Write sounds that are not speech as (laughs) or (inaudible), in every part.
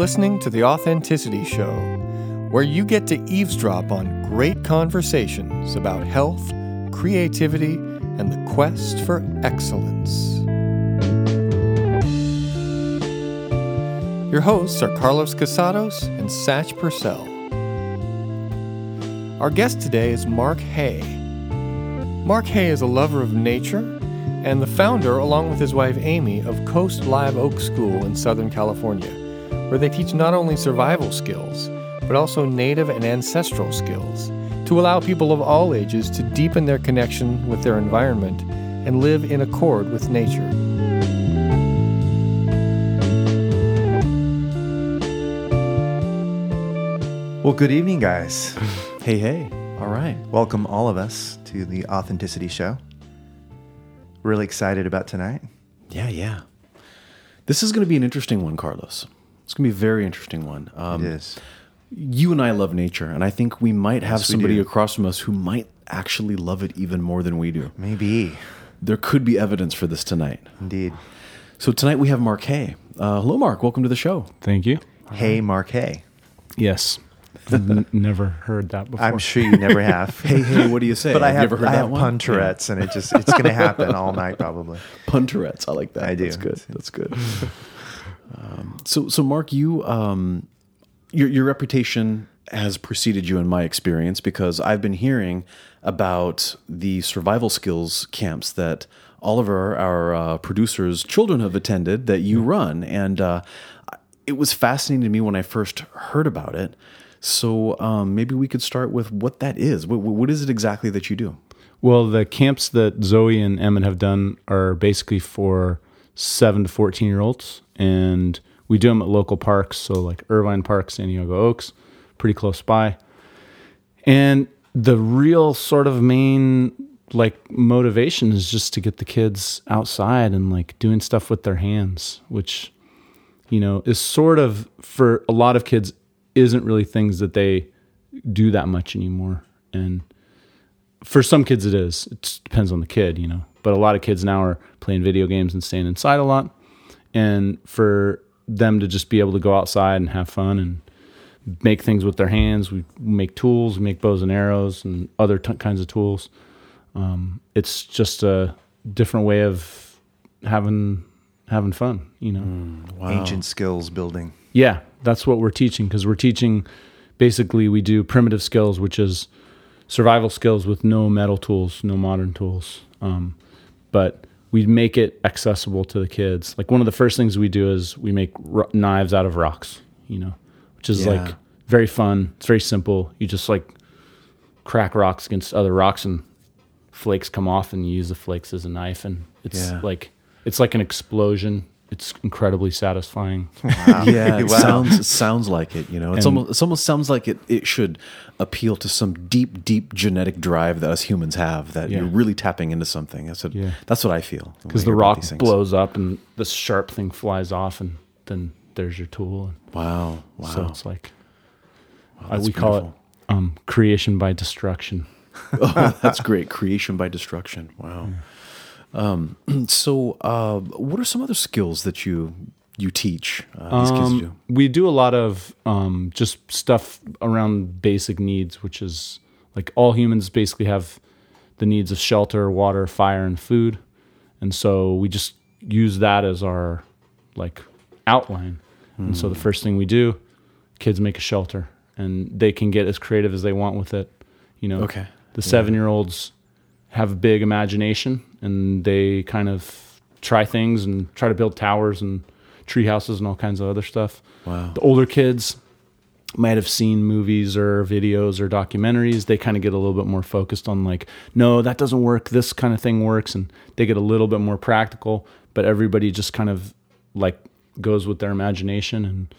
Listening to The Authenticity Show, where you get to eavesdrop on great conversations about health, creativity, and the quest for excellence. Your hosts are Carlos Casados and Satch Purcell. Our guest today is Mark Hay. Mark Hay is a lover of nature and the founder, along with his wife Amy, of Coast Live Oak School in Southern California, where they teach not only survival skills, but also native and ancestral skills to allow people of all ages to deepen their connection with their environment and live in accord with nature. Well, good evening, guys. (laughs) Hey, hey. All right. Welcome, all of us, to the Authenticity Show. Really excited about tonight. Yeah, yeah. This is going to be an interesting one, Carlos. It's going to be a very interesting one. Um, it is. You and I love nature, and I think we might have Yes, somebody across from us who might actually love it even more than we do. Maybe. There could be evidence for this tonight. Indeed. So tonight we have Mark Hay. Uh, hello, Mark. Welcome to the show. Thank you. Hey, Mark. Hey. Yes. I've (laughs) n- never heard that before. I'm sure you never have. (laughs) Hey, hey. What do you say? but I you have, ever heard I that have one? pun Tourette's, and it just it's going (laughs) to happen all night probably. Yeah. Pun Tourette's. I like that. I do. That's good. That's good. Um, so, so Mark, you um, your your reputation has preceded you in my experience because I've been hearing about the survival skills camps that all of our, our uh, producers' children have attended that you run, and uh, it was fascinating to me when I first heard about it. So um, maybe we could start with what that is. What, what is it exactly that you do? well, the camps that Zoe and Emmett have done are basically for seven to 14 year olds. And we do them at local parks. So, like Irvine Park, Santiago Oaks, pretty close by. And the real sort of main like motivation is just to get the kids outside and like doing stuff with their hands, which you know is sort of for a lot of kids isn't really things that they do that much anymore. And for some kids it is. It depends on the kid, you know. But a lot of kids now are playing video games and staying inside a lot. And for them to just be able to go outside and have fun and make things with their hands, we make tools, we make bows and arrows and other t- kinds of tools. Um, it's just a different way of having having fun, you know. Ancient skills building. Yeah, that's what we're teaching because we're teaching basically we do primitive skills, which is survival skills with no metal tools, no modern tools. Um, but we make it accessible to the kids. Like one of the first things we do is we make ro- knives out of rocks, you know, which is Yeah. like very fun. It's very simple. You just like crack rocks against other rocks and flakes come off and you use the flakes as a knife and it's Yeah. like it's like an explosion. It's incredibly satisfying. (laughs) Yeah, it Wow. sounds it sounds like it. You know, it's And- almost it almost sounds like it. It should appeal to some deep, deep genetic drive that us humans have. That Yeah. you're really tapping into something. That's what. Yeah. That's what I feel. because the rock blows up and the sharp thing flies off and then there's your tool Wow! Wow! so it's like uh, that's we call beautiful. it um, creation by destruction (laughs) oh, that's great. Creation by destruction. Wow. Um, (clears throat) so, uh, what are some other skills that you you teach uh, these kids to do? um, we do a lot of um, just stuff around basic needs which is like all humans basically have the needs of shelter water fire and food and so we just use that as our like outline and so the Hmm. first thing we do kids make a shelter and they can get as creative as they want with it you know Okay. the seven year olds have a big imagination and they kind of try things and try to build towers and tree houses and all kinds of other stuff. Wow. the older kids might have seen movies or videos or documentaries. They kind of get a little bit more focused on like no that doesn't work. This kind of thing works. And they get a little bit more practical but everybody just kind of like goes with their imagination. And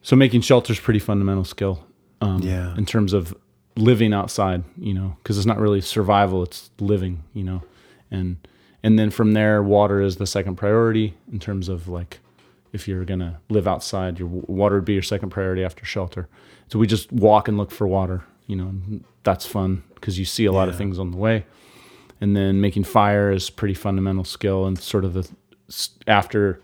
so making shelter is pretty fundamental skill um, Yeah. in terms of living outside you know because it's not really survival it's living you know and and then from there water is the second priority in terms of like if you're gonna live outside your water would be your second priority after shelter. So we just walk and look for water you know and that's fun because you see a lot of things on the way. And then making fire is pretty fundamental skill and sort of the after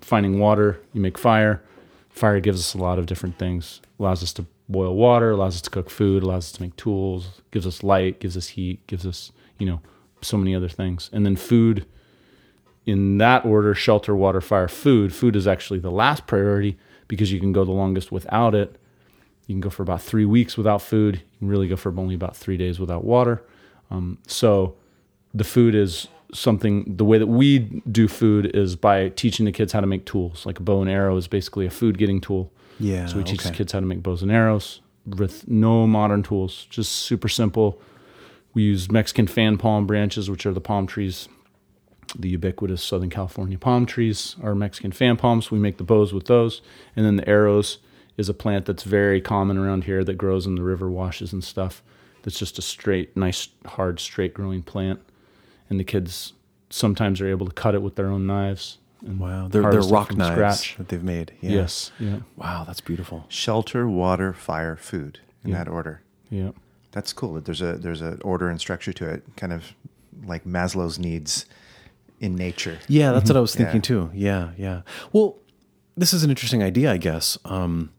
finding water you make fire. Fire gives us a lot of different things. Allows us to boil water, allows us to cook food, allows us to make tools, gives us light, gives us heat, gives us, you know, so many other things. And then food in that order, shelter, water, fire, food. Food is actually the last priority because you can go the longest without it. You can go for about three weeks without food. You can really go for only about three days without water. Um, so the food is something the way that we do food is by teaching the kids how to make tools like a bow and arrow is basically a food getting tool Yeah. so we teach the kids how to make bows and arrows with no modern tools just super simple we use mexican fan palm branches which are the palm trees the ubiquitous southern california palm trees are mexican fan palms we make the bows with those and then the arrows is a plant that's very common around here that grows in the river washes and stuff that's just a straight nice hard straight growing plant and the kids sometimes are able to cut it with their own knives and Wow. They're, they're rock from knives scratch. that they've made. Yeah. yes yeah Wow, that's beautiful. Shelter, water, fire, food in Yeah. that order. yeah That's cool. that There's a there's an order and structure to it, kind of like Maslow's needs in nature. Yeah, that's what I was Yeah. thinking too. Yeah, yeah. Well, this is an interesting idea, I guess. Um,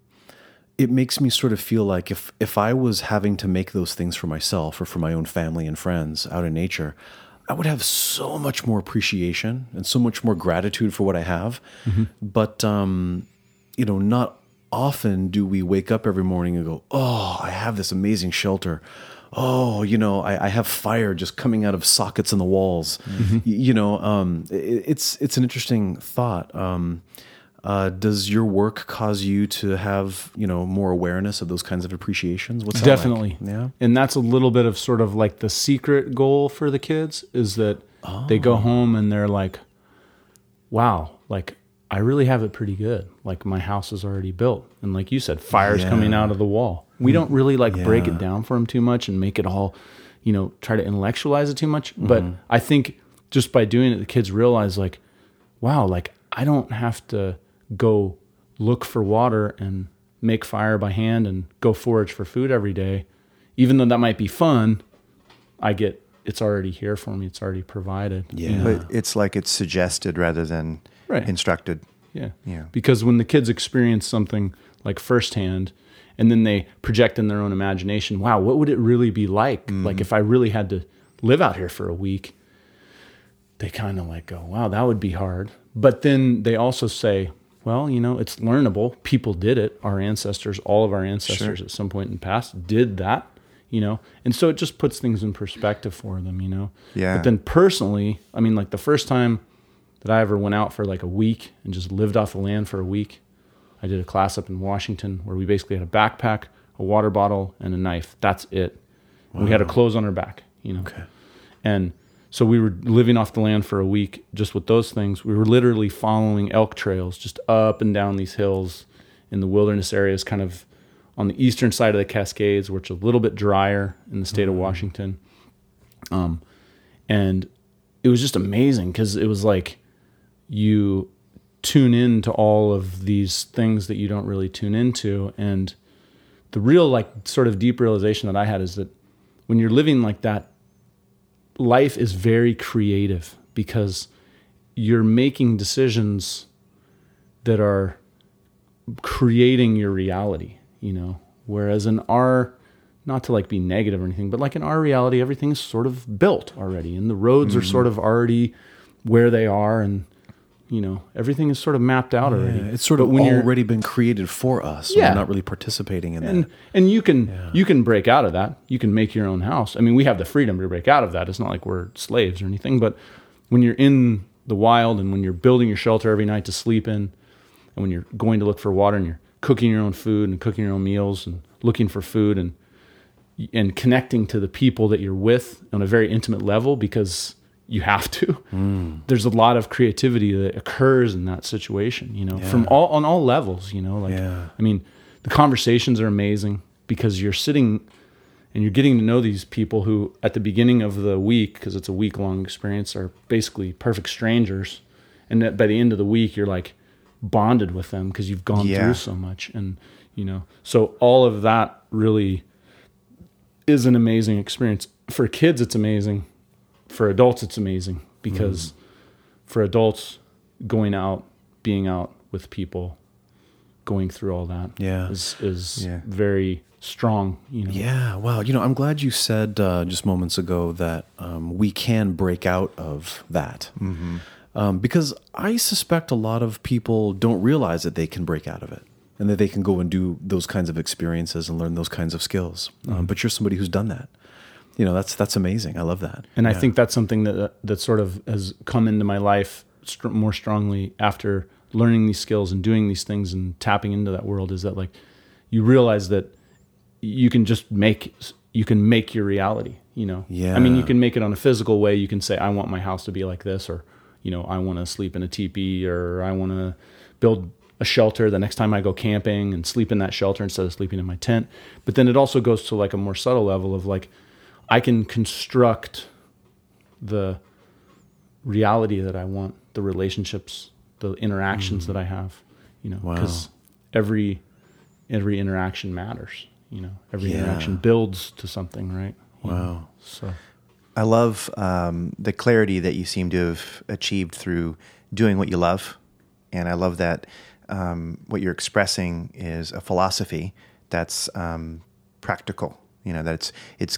it makes me sort of feel like if if I was having to make those things for myself or for my own family and friends out in nature, I would have so much more appreciation and so much more gratitude for what I have. But um, you know, not often do we wake up every morning and go, "Oh, I have this amazing shelter." Oh, you know, I, I have fire just coming out of sockets in the walls. Y- You know, um, it, it's it's an interesting thought. Um, uh, does your work cause you to have you know more awareness of those kinds of appreciations? What's that like? Definitely. Yeah. And that's a little bit of sort of like the secret goal for the kids is that they go home and they're like, wow, like I really have it pretty good. Like my house is already built. And like you said, fire's Yeah. coming out of the wall. We don't really like break it down for them too much and make it all, you know, try to intellectualize it too much. But mm-hmm. I think just by doing it, the kids realize like, wow, like I don't have to go look for water and make fire by hand and go forage for food every day. Even though that might be fun, I get it's already here for me. It's already provided. you Yeah. But it's like it's suggested rather than Right. instructed. Yeah. Yeah. Because when the kids experience something like firsthand and then they project in their own imagination, wow, what would it really be like? Mm-hmm. Like if I really had to live out here for a week, they kind of like go, wow, that would be hard. But then they also say, well, you know, it's learnable. People did it. Our ancestors, all of our ancestors at some point in the past did that, you know? And so it just puts things in perspective for them, you know? Yeah. But then personally, I mean, like the first time that I ever went out for like a week and just lived off the land for a week, I did a class up in Washington where we basically had a backpack, a water bottle, and a knife. That's it. And We had our clothes on our back, you know? Okay. And so we were living off the land for a week just with those things. We were literally following elk trails just up and down these hills in the wilderness areas, kind of on the eastern side of the Cascades, which is a little bit drier in the state of Washington. Um, and it was just amazing because it was like you tune in to all of these things that you don't really tune into. And the real, like, sort of deep realization that I had is that when you're living like that, life is very creative because you're making decisions that are creating your reality, you know. Whereas in our not to like be negative or anything, but like in our reality, everything's sort of built already and the roads are mm-hmm. sort of already where they are and you know, everything is sort of mapped out already. Yeah, it's sort But of when already been created for us. Yeah. We're not really participating in and that. and you can you can break out of that. You can make your own house. I mean, we have the freedom to break out of that. It's not like we're slaves or anything. But when you're in the wild and when you're building your shelter every night to sleep in, and when you're going to look for water and you're cooking your own food and cooking your own meals and looking for food and and connecting to the people that you're with on a very intimate level because you have to. Mm. There's a lot of creativity that occurs in that situation, you know, from all on all levels, you know, like Yeah. I mean, the conversations are amazing because you're sitting and you're getting to know these people who at the beginning of the week because it's a week long experience are basically perfect strangers and that by the end of the week you're like bonded with them because you've gone Yeah. through so much and you know so all of that really is an amazing experience for kids it's amazing for adults it's amazing because for adults going out being out with people going through all that. Yeah. is is Yeah. very strong. You know. Yeah, wow. You know, I'm glad you said uh, just moments ago that um, we can break out of that. Um, because I suspect a lot of people don't realize that they can break out of it and that they can go and do those kinds of experiences and learn those kinds of skills. Um, but you're somebody who's done that. You know, that's that's amazing. I love that. And I think that's something that that sort of has come into my life str- more strongly after learning these skills and doing these things and tapping into that world is that like you realize that you can just make you can make your reality. You know, yeah I mean, you can make it on a physical way. You can say, I want my house to be like this, or you know, I want to sleep in a teepee, or I want to build a shelter the next time I go camping and sleep in that shelter instead of sleeping in my tent. But then it also goes to like a more subtle level of like, I can construct the reality that I want, the relationships, the interactions that I have, you know, Mm. Wow. because every every interaction matters, you know, every Yeah. interaction builds to something, right? You know, Wow. So I love um, the clarity that you seem to have achieved through doing what you love, and I love that um, what you're expressing is a philosophy that's um, practical. You know that it's it's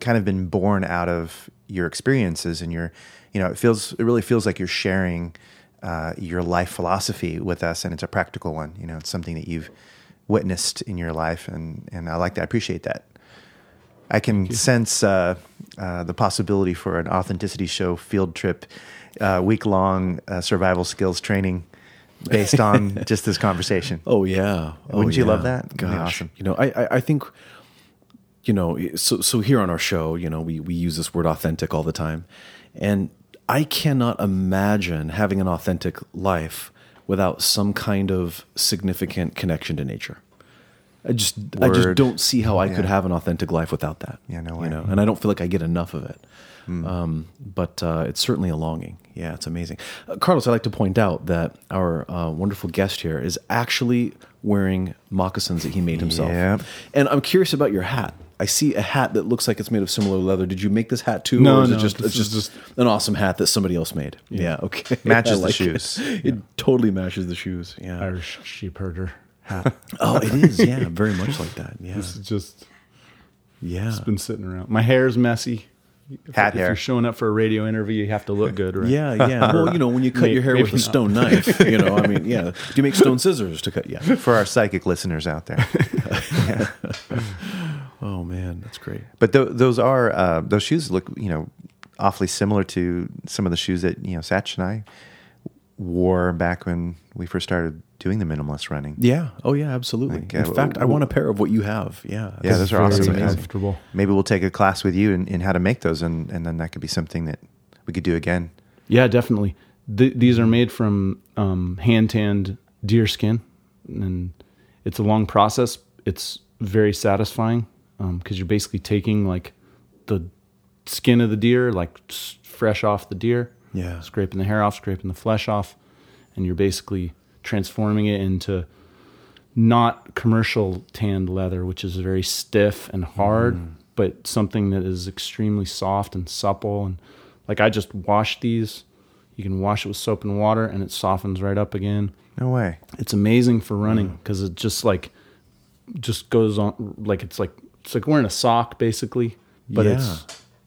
kind of been born out of your experiences, and your you know it feels it really feels like you're sharing uh, your life philosophy with us, and it's a practical one. You know, it's something that you've witnessed in your life, and and I like that. I appreciate that. I can sense uh, uh, the possibility for an authenticity show field trip, uh, week long uh, survival skills training based on (laughs) just this conversation. Oh yeah, oh, Wouldn't you love that? Gosh, awesome. You know, I, I I think, you know, so so here on our show, you know, we we use this word authentic all the time, and I cannot imagine having an authentic life without some kind of significant connection to nature. I just I just don't see how I could have an authentic life without that. Yeah, no way. You know, and I don't feel like I get enough of it. Hmm. Um, but uh, it's certainly a longing. Yeah, it's amazing. Uh, Carlos, I'd like to point out that our uh, wonderful guest here is actually wearing moccasins that he made himself. Yeah. And I'm curious about your hat. I see a hat that looks like it's made of similar leather. Did you make this hat too? No, or is no, it just it's just, is an awesome hat that somebody else made? Yeah, okay. (laughs) Matches I the shoes. (laughs) It. It totally matches the shoes. Yeah. Irish sheep herder. Hat. (laughs) Oh, it is. Yeah, very much like that. Yeah. This is just Yeah. it's been sitting around. My hair's messy. If, Hat if hair. you're showing up for a radio interview, you have to look good, right? Yeah, yeah. Well, you know, when you cut May- your hair with a not. stone knife, you know, I mean, yeah. Do you make stone scissors to cut? Yeah. For our psychic listeners out there, Oh man, that's great. but th- those are uh, those shoes look you know awfully similar to some of the shoes that you know Satch and I wore back when we first started doing the minimalist running. Yeah. Oh yeah, absolutely. Like, In uh, fact, I want a pair of what you have. Yeah. Yeah, those are awesome. comfortable. Maybe we'll take a class with you in, in how to make those, and, and then that could be something that we could do again. Yeah, definitely. Th- these are made from um, hand tanned deer skin, and it's a long process. It's very satisfying Um, because you're basically taking like the skin of the deer, like fresh off the deer, Yeah. scraping the hair off, scraping the flesh off, and you're basically transforming it into not commercial tanned leather, which is very stiff and hard, mm. but something that is extremely soft and supple. And like I just wash these. You can wash it with soap and water, and it softens right up again. No way. It's amazing for running mm. because it just like just goes on like it's like it's like wearing a sock basically, but Yeah. it's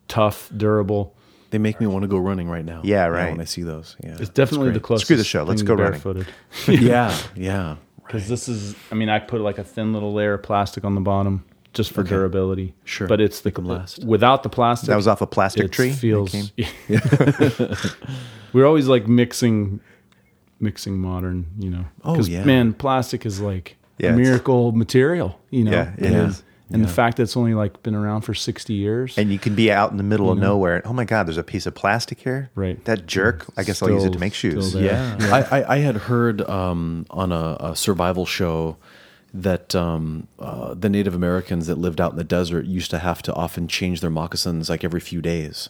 tough, durable. They make me want to go running right now. Yeah, right. When I see those. Yeah. It's definitely the great. closest. Screw the show. Let's go to running. barefooted. (laughs) (laughs) yeah. Yeah. Because this is, I mean, I put like a thin little layer of plastic on the bottom just for durability. Sure. But it's the Can last. without the plastic. That was off a plastic it tree. that Feels. came- (laughs) We're always like mixing, mixing modern, you know. Oh, 'Cause, yeah. Man, plastic is like Yeah, a miracle material. You know. Yeah, it And- is. And Yeah. the fact that it's only like been around for sixty years. And you can be out in the middle of know? nowhere. Oh my God, there's a piece of plastic here. Right. That jerk. I guess I'll use it to make shoes. still there. Yeah, I, I, I had heard um, on a, a survival show that um, uh, the Native Americans that lived out in the desert used to have to often change their moccasins like every few days.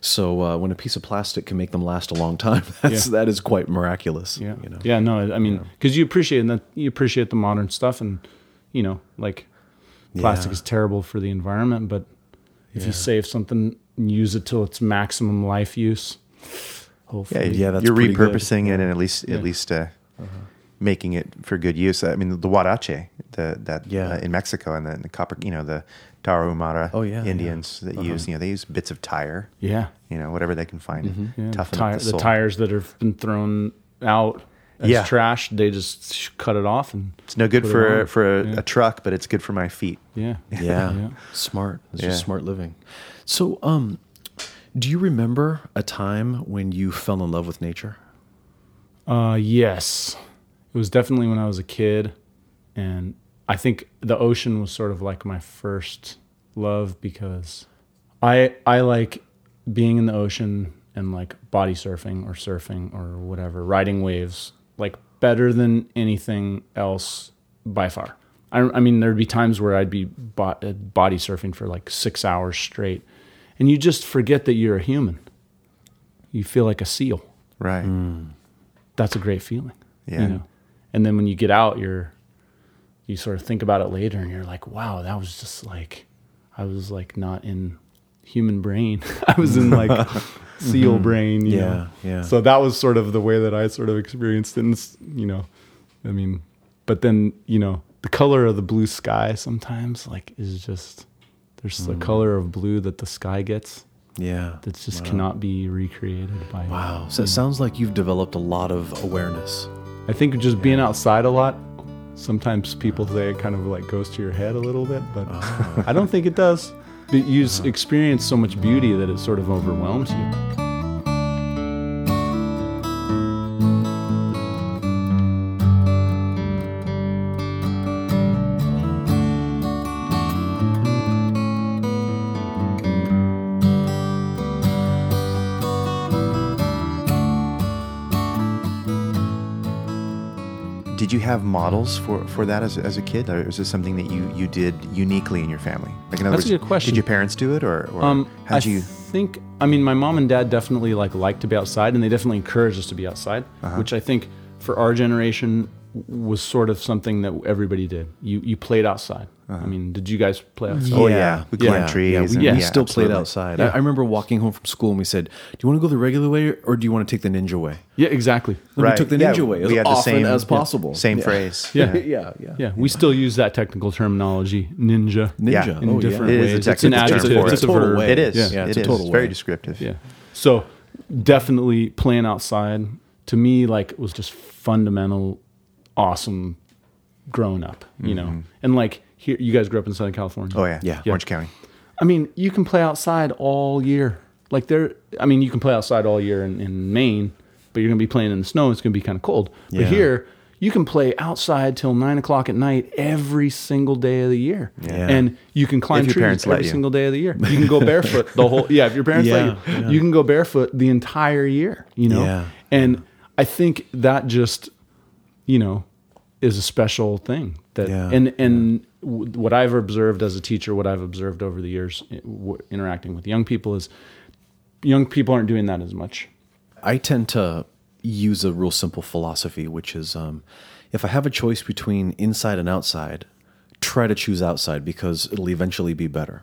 So uh, when a piece of plastic can make them last a long time, (laughs) that's, Yeah. that is quite miraculous. Yeah. you know? Yeah. No, I mean, because you appreciate that you appreciate the modern stuff, and you know, like plastic Yeah. is terrible for the environment, but if Yeah. you save something and use it till its maximum life use, Yeah, hopefully, Yeah, that's you're pretty good. repurposing it and at least Yeah. at least uh, making it for good use. I mean, the huarache, the that Yeah. uh, in Mexico, and then the copper, you know, the Tarahumara Oh, yeah, Indians that use, you know, they use bits of tire, Yeah. you know, whatever they can find, Mm-hmm. Yeah, toughen tire- the, the tires that have been thrown out as Yeah. trash, they just cut it off and It's no good for for a, Yeah. a truck, but it's good for my feet. yeah, (laughs) Yeah. Yeah. Smart. It's Yeah. just smart living. So, um, do you remember a time when you fell in love with nature? Uh, yes, it was definitely when I was a kid, and I think the ocean was sort of like my first love because I I like being in the ocean and like body surfing or surfing or whatever, riding waves like better than anything else by far. I, I mean, there'd be times where I'd be bo- uh, body surfing for like six hours straight, and you just forget that you're a human. You feel like a seal Right. that's a great feeling. Yeah. You know? And then when you get out, you're you sort of think about it later and you're like, wow, that was just like I was like not in human brain. (laughs) I was in like (laughs) seal mm-hmm. brain. you Yeah, know? yeah. So that was sort of the way that I sort of experienced it. And, you know, I mean, but then, you know, the color of the blue sky sometimes like is just there's the mm. color of blue that the sky gets Yeah. that just cannot be recreated by Wow. So it sounds like you've developed a lot of awareness. I think just being outside a lot, sometimes people say it kind of like goes to your head a little bit, but oh. I don't think it does. But you s- experience so much beauty that it sort of overwhelms you. Did you have models for, for that as, as a kid, or was this something that you, you did uniquely in your family? Like, in other That's a words, good question. Did your parents do it, or, or Um, I how'd you? think. I mean, my mom and dad definitely like liked to be outside, and they definitely encouraged us to be outside, Uh-huh. which I think for our generation was sort of something that everybody did. You you played outside. I uh-huh. mean, did you guys play oh, outside? Oh, yeah. We climbed trees Yeah, we, and- we yeah, still played absolutely. outside. I, I remember walking home from school and we said, "Do you want to go the regular way or do you want to take the ninja way?" Yeah, exactly. And we took the yeah, ninja way as we had the often same- as yeah, possible. Same Yeah. phrase. Yeah. (laughs) (laughs) yeah, yeah. Yeah, we still use that technical terminology, ninja. Ninja. Yeah. In oh, different yeah. It is a ways. It's an adjective. for. It's a total verb. way. It is. Yeah, it's It a total It's very descriptive. Yeah. So definitely playing outside to me like was just fundamental awesome growing up, you know. Mm-hmm. And like here you guys grew up in Southern California. Oh yeah. Yeah. Orange County. I mean, you can play outside all year. Like there I mean, you can play outside all year in, in Maine, but you're gonna be playing in the snow, it's gonna be kind of cold. Yeah. But here you can play outside till nine o'clock at night every single day of the year, Yeah. and you can climb If trees every single day of the year. You can go barefoot the whole. Yeah, if your parents Yeah, let you, yeah. you can go barefoot the entire year. You know, Yeah, and I think that just, you know, is a special thing. That Yeah, and and w what I've observed as a teacher, what I've observed over the years w- interacting with young people is, young people aren't doing that as much. I tend to use a real simple philosophy, which is um, if I have a choice between inside and outside, try to choose outside because it'll eventually be better.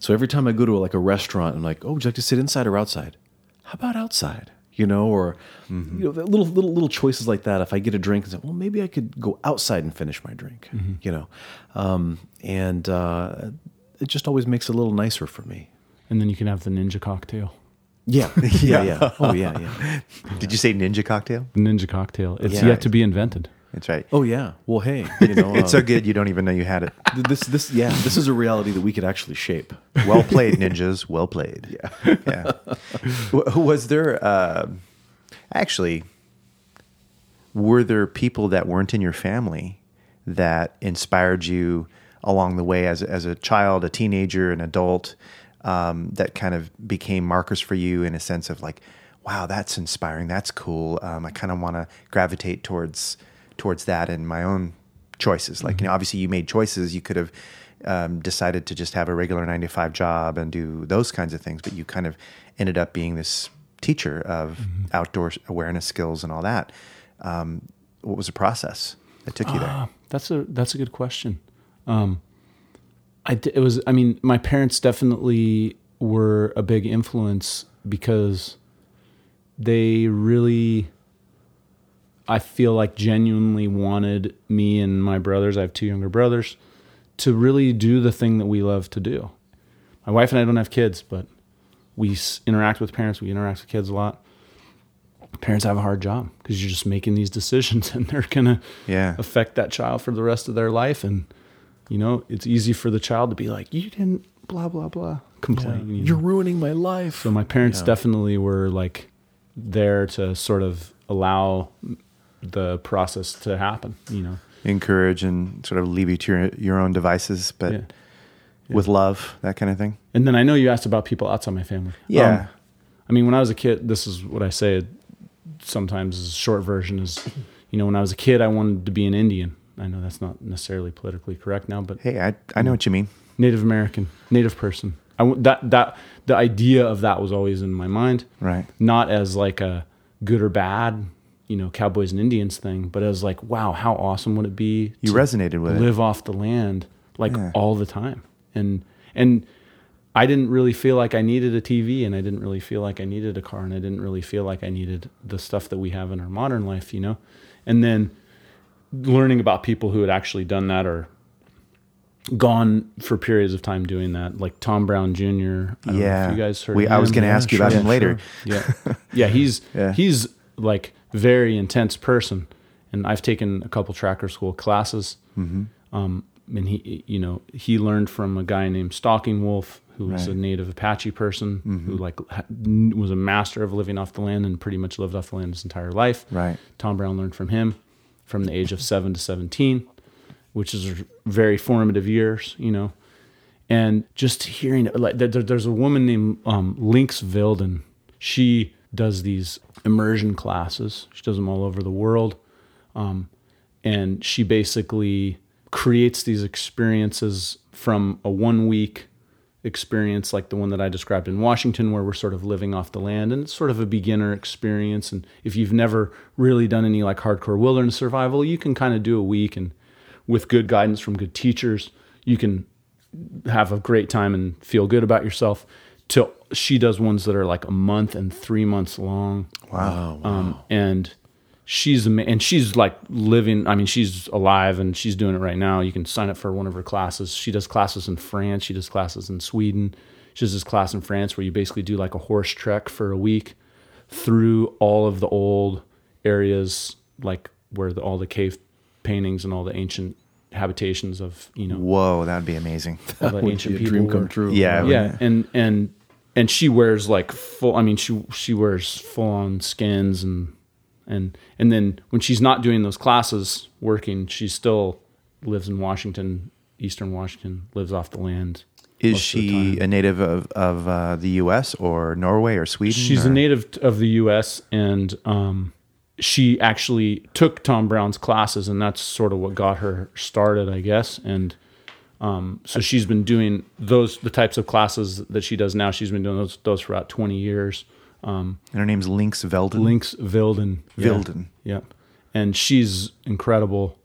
So every time I go to like a restaurant, I'm like, oh, would you like to sit inside or outside? How about outside? You know, or you know, little little little choices like that. If I get a drink and say, well, maybe I could go outside and finish my drink. You know, um, and uh, it just always makes it a little nicer for me. And then you can have the ninja cocktail. Yeah, (laughs) yeah, yeah. Oh, yeah, (laughs) yeah. Did you say ninja cocktail? Ninja cocktail. It's Yeah. yet to be invented. That's right. Oh, yeah. Well, hey, (laughs) you know, it's uh, so good you don't even know you had it. This this yeah this is a reality that we could actually shape Well played, ninjas. Well played. Yeah. Yeah. Was there uh, actually were there people that weren't in your family that inspired you along the way as as a child, a teenager, an adult, um, that kind of became markers for you in a sense of like, wow, that's inspiring. That's cool. Um, I kind of want to gravitate towards towards that in my own choices. Like, you know, obviously you made choices. You could have um, decided to just have a regular nine to five job and do those kinds of things, but you kind of ended up being this teacher of outdoor awareness skills and all that. Um, what was the process that took you there? Ah, that's a that's a good question. Um, I it was I mean my parents definitely were a big influence because they really I feel like genuinely wanted me and my brothers, I have two younger brothers, to really do the thing that we love to do. My wife and I don't have kids, but we interact with parents, we interact with kids a lot. Parents have a hard job because you're just making these (laughs) decisions and they're going to Yeah. affect that child for the rest of their life. And, you know, it's easy for the child to be like, you didn't, blah, blah, blah, complain. you know? You're ruining my life. So my parents definitely were like there to sort of allow the process to happen, you know. Encourage and sort of leave you to your, your own devices, but Yeah. with love, that kind of thing. And then I know you asked about people outside my family. Yeah. Um, I mean, when I was a kid, this is what I say sometimes a short version is, you know, when I was a kid, I wanted to be an Indian. I know that's not necessarily politically correct now, but hey, I, I know what you mean. Native American, Native person. I that that the idea of that was always in my mind. Right. not as like a good or bad, you know, cowboys and Indians thing, but as like, wow, how awesome would it be You resonated with it. live off the land like Yeah. all the time. And and I didn't really feel like I needed a TV and I didn't really feel like I needed a car and I didn't really feel like I needed the stuff that we have in our modern life, you know. And then learning about people who had actually done that or gone for periods of time doing that, like Tom Brown Jr. I Yeah. if you guys heard We, I was going to ask you about Yeah, him later. yeah, yeah. He's (laughs) Yeah. he's like very intense person, and I've taken a couple tracker school classes. Mm-hmm. Um, and he, you know, he learned from a guy named Stalking Wolf, who was Right. Mm-hmm. a native Apache person who like was a master of living off the land and pretty much lived off the land his entire life. Right. Tom Brown learned from him from the age of seven to seventeen, which is very formative years, you know and just hearing like there- there's a woman named um, Lynx Vilden. She does these immersion classes. She does them all over the world, um, and she basically creates these experiences from a one week experience like the one that I described in Washington, where we're sort of living off the land, and it's sort of a beginner experience. And if you've never really done any like hardcore wilderness survival, you can kind of do a week, and with good guidance from good teachers, you can have a great time and feel good about yourself. Till she does ones that are like a month and three months long. Wow. Um, and she's ama- and she's like living. I mean, she's alive and she's doing it right now. You can sign up for one of her classes. She does classes in France. She does classes in Sweden. She does this class in France where you basically do like a horse trek for a week through all of the old areas, like where the, all the cave paintings and all the ancient habitations of you know Whoa, that would be amazing. all the Would ancient be a people dream come true. Yeah. Yeah, and and and she wears like full. I mean, she she wears full on skins and and and then when she's not doing those classes, working, she still lives in Washington, Eastern Washington, lives off the land. Is most of the she a native of, of uh, the U.S. or Norway or Sweden? She's or? a native of the U.S. and um, she actually took Tom Brown's classes, and that's sort of what got her started, I guess. And um, so she's been doing those the types of classes that she does now. She's been doing those those for about twenty years. Um, And her name's Lynx Velden. Lynx Vilden. Yeah. Yep. And she's incredible.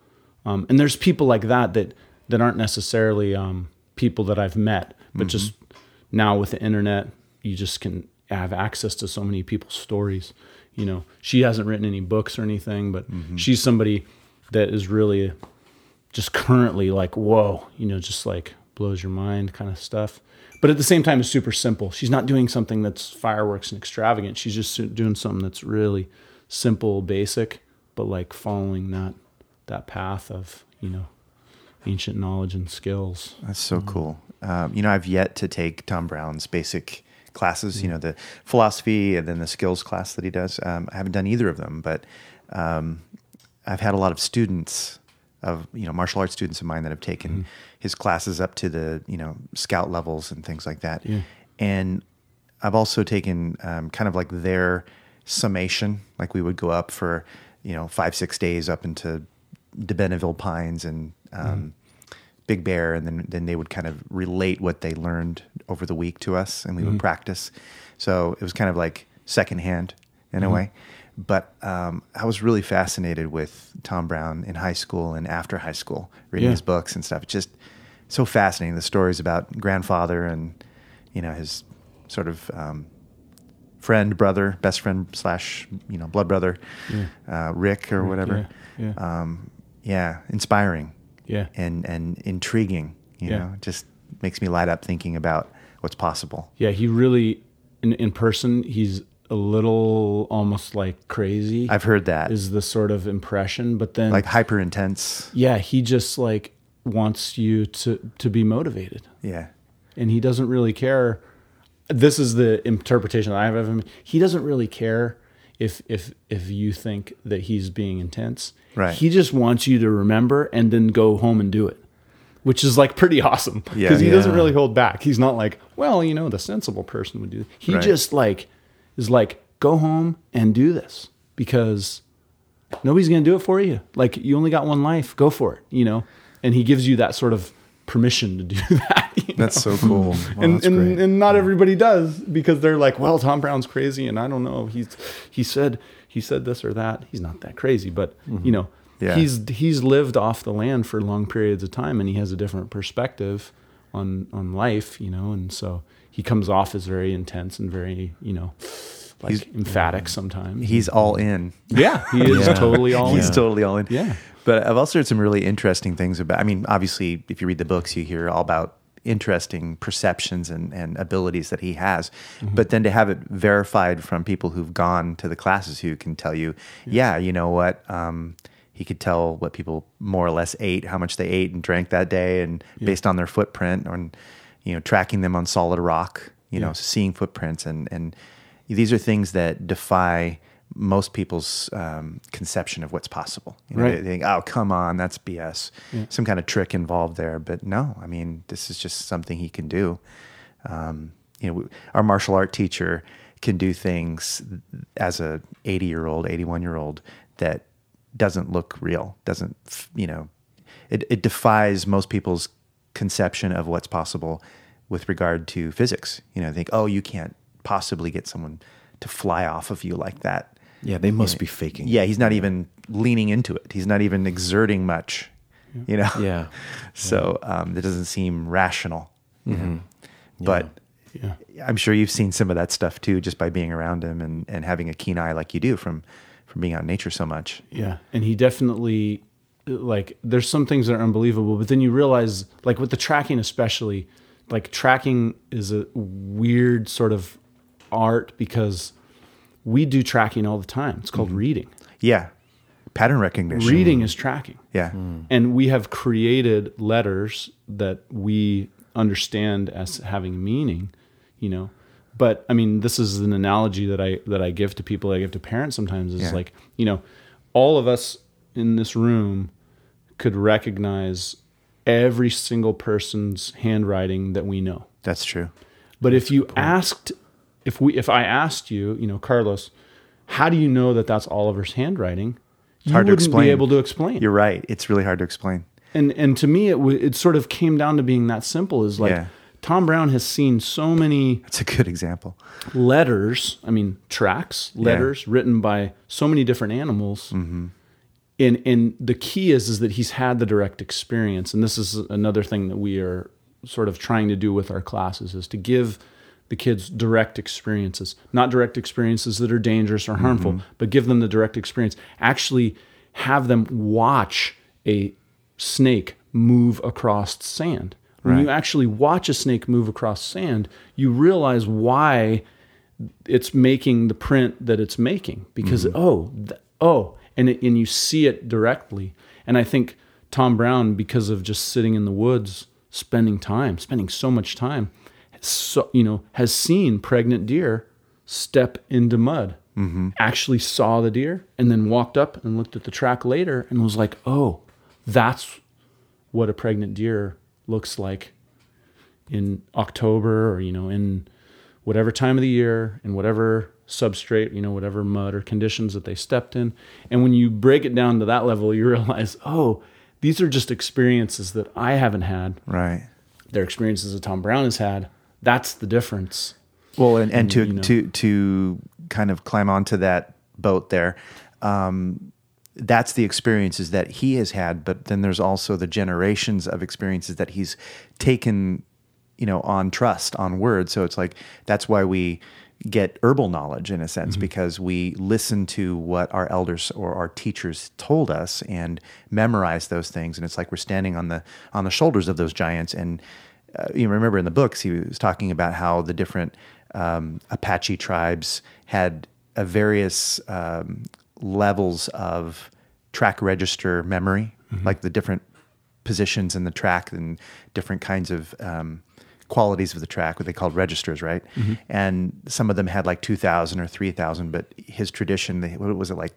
Um, and there's people like that that that aren't necessarily um, people that I've met, but just now with the internet, you just can have access to so many people's stories. You know, she hasn't written any books or anything, but she's somebody that is really just currently like, whoa, you know, just like blows your mind kind of stuff. But at the same time, it's super simple. She's not doing something that's fireworks and extravagant. She's just doing something that's really simple, basic, but like following that that path of you know ancient knowledge and skills. That's so cool. Um, you know, I've yet to take Tom Brown's basic classes. You know, the philosophy and then the skills class that he does. Um, I haven't done either of them, but um, I've had a lot of students of you know martial arts students of mine that have taken his classes up to the you know scout levels and things like that. Yeah. And I've also taken um, kind of like their summation. Like we would go up for you know five six days up into the Benneville Pines and um, Big Bear, and then then they would kind of relate what they learned over the week to us, and we would practice. So it was kind of like secondhand in a way. But um, I was really fascinated with Tom Brown in high school and after high school, reading Yeah. his books and stuff. It's just so fascinating. The stories about grandfather and you know his sort of um, friend, brother, best friend slash you know blood brother, uh, Rick or whatever. yeah, yeah. Um, yeah, inspiring Yeah. and and intriguing. You Yeah. know, just makes me light up thinking about what's possible. Yeah, he really in in person he's a little almost like crazy. I've heard that, is the sort of impression, but then like hyper intense. yeah, he just like wants you to to be motivated. Yeah, and he doesn't really care. This is the interpretation that I have of him. He doesn't really care if if if you think that he's being intense. Right. He just wants you to remember and then go home and do it, which is like pretty awesome because Yeah. he doesn't really hold back. He's not like, well, you know, the sensible person would do. This. He Right. just like is like, go home and do this because nobody's going to do it for you. Like you only got one life, go for it, you know. And he gives you that sort of permission to do (laughs) that. you that's know? so cool. (laughs) Wow, and that's and, and not everybody does because they're like, well, Tom Brown's crazy, and I don't know. He's he said he said this or that. He's not that crazy, but you mm-hmm. know, Yeah. he's he's lived off the land for long periods of time, and he has a different perspective on on life, you know, and so he comes off as very intense and very you know like He's- emphatic sometimes. He's all in. yeah, he is Yeah. totally all in. He's in. totally all in. Yeah. But I've also heard some really interesting things about. I mean, obviously, if you read the books, you hear all about interesting perceptions and, and abilities that he has. Mm-hmm. But then to have it verified from people who've gone to the classes who can tell you, yeah, you know what, um, he could tell what people more or less ate, how much they ate and drank that day, and based on their footprint, or you know, tracking them on solid rock, you know, seeing footprints, and and these are things that defy most people's um, conception of what's possible. You know, Right. they, they think, "Oh, come on, that's BS." Some kind of trick involved there, but no. I mean, this is just something he can do. Um, you know, our martial art teacher can do things as a 80 year old, 81 year old that doesn't look real. Doesn't you know? It, it defies most people's conception of what's possible with regard to physics. You know, think, "Oh, you can't possibly get someone to fly off of you like that." Yeah, they must be faking. Yeah, he's not even leaning into it. He's not even exerting much. You know. Yeah. (laughs) So um, that doesn't seem rational. You know? But Yeah. I'm sure you've seen some of that stuff too, just by being around him and, and having a keen eye like you do from from being out in nature so much. Yeah, and he definitely like there's some things that are unbelievable, but then you realize like with the tracking especially, like tracking is a weird sort of art because we do tracking all the time. It's called mm-hmm. reading. Yeah, pattern recognition. Reading is tracking. Yeah, hmm. And we have created letters that we understand as having meaning, you know. But I mean, this is an analogy that I that I give to people, I give to parents sometimes is Yeah. like, you know, all of us in this room could recognize every single person's handwriting that we know. that's true. But if you asked, if we, if I asked you, you know, Carlos, how do you know that that's Oliver's handwriting? You hard to wouldn't explain. be able to explain. You're right. It's really hard to explain. and and to me, it w- it sort of came down to being that simple. Is like Yeah. Tom Brown has seen so many That's a good example. letters. I mean, tracks, letters written by so many different animals. Mm-hmm. And and the key is is that he's had the direct experience, and this is another thing that we are sort of trying to do with our classes is to give the kids direct experiences, not direct experiences that are dangerous or harmful, Mm-hmm. but give them the direct experience. Actually, have them watch a snake move across sand. When you actually watch a snake move across sand, you realize why it's making the print that it's making because oh th- oh and it, and you see it directly. And i think tom brown because of just sitting in the woods spending time spending so much time so you know has seen pregnant deer step into mud. Mm-hmm. Actually saw the deer and then walked up and looked at the track later and was like oh that's what a pregnant deer looks like in October or you know in whatever time of the year in whatever substrate you know whatever mud or conditions that they stepped in and when you break it down to that level you realize oh these are just experiences that I haven't had Right. they're experiences that Tom Brown has had that's the difference Well, and, and to you know. to to kind of climb onto that boat there, um, that's the experiences that he has had. But then there's also the generations of experiences that he's taken, you know, on trust, on word. So it's like that's why we get herbal knowledge in a sense because we listen to what our elders or our teachers told us and memorize those things. And it's like we're standing on the on the shoulders of those giants. And uh, you remember in the books he was talking about how the different um, Apache tribes had a various um, levels of track register memory like the different positions in the track and different kinds of um, qualities of the track, what they called registers, right? Mm-hmm. And some of them had like 2,000 or 3,000, but his tradition, they, what was it like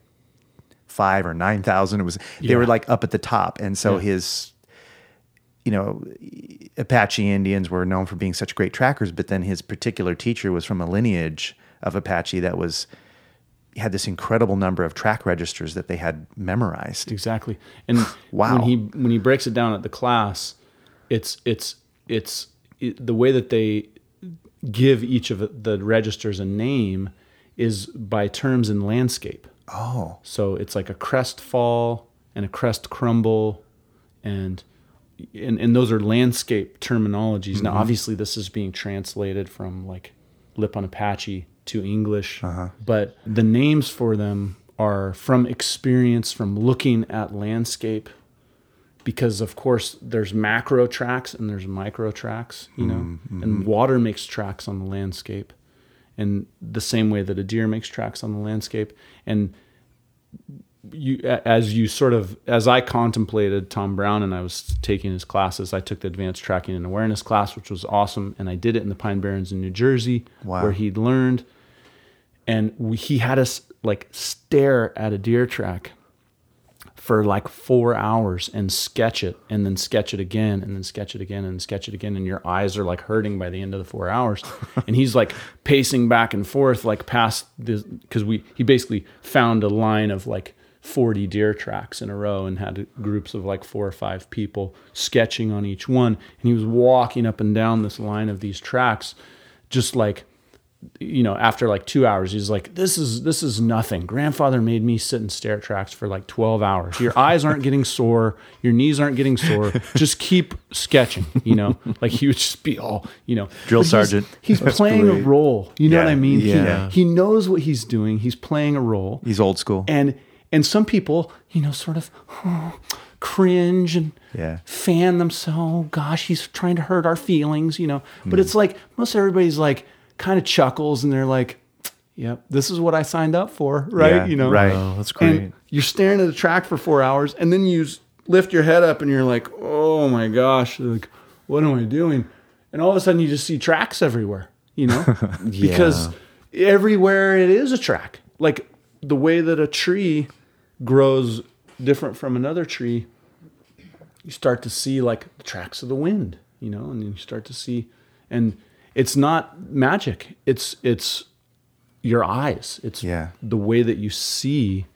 five or 9,000? It was, they were like up at the top. And so Yeah. his, you know, Apache Indians were known for being such great trackers, but then his particular teacher was from a lineage of Apache that was, had this incredible number of track registers that they had memorized. Exactly. And (sighs) Wow. when he when he breaks it down at the class, it's it's it's it, the way that they give each of the registers a name is by terms in landscape. Oh, So it's like a crest fall and a crest crumble, and and, and those are landscape terminologies. Now, mm-hmm. obviously, this is being translated from like Lipan Apache to English, uh-huh. but the names for them are from experience from looking at landscape. Because of course there's macro tracks and there's micro tracks, you know, mm, mm-hmm. and water makes tracks on the landscape, and the same way that a deer makes tracks on the landscape, and you as you sort of as I contemplated Tom Brown and I was taking his classes, I took the advanced tracking and awareness class, which was awesome, and I did it in the Pine Barrens in New Jersey, Wow. where he'd learned, and we, he had us like stare at a deer track for like four hours and sketch it and then sketch it again and then sketch it again and sketch it again and your eyes are like hurting by the end of the four hours. (laughs) And he's like pacing back and forth like past this because we he basically found a line of like 40 deer tracks in a row and had groups of like four or five people sketching on each one. And he was walking up and down this line of these tracks just like you know, after like two hours, he's like, "This is this is nothing." Grandfather made me sit and stare at tracks for like twelve hours. Your eyes aren't getting sore, your knees aren't getting sore. Just keep sketching. You know, like he would just be all, you know, Drill but sergeant. He's, playing a role. You know Yeah, what I mean? He- yeah. He, knows what he's doing. He's playing a role he's old school. and and some people you know sort of (sighs) cringe and Yeah. fan themselves Oh, gosh he's trying to hurt our feelings you know but mm. it's like most everybody's like kind of chuckles and they're like yep this is what i signed up for right? Yeah, you know? right. Oh, that's great. and you're staring at a track for four hours and then you lift your head up and you're like oh my gosh like what am i doing? And all of a sudden you just see tracks everywhere you know? (laughs) Because everywhere it is a track. Like the way that a tree grows different from another tree you start to see like the tracks of the wind you know? And then you start to see and it's not magic. It's it's your eyes. It's Yeah. the way that you see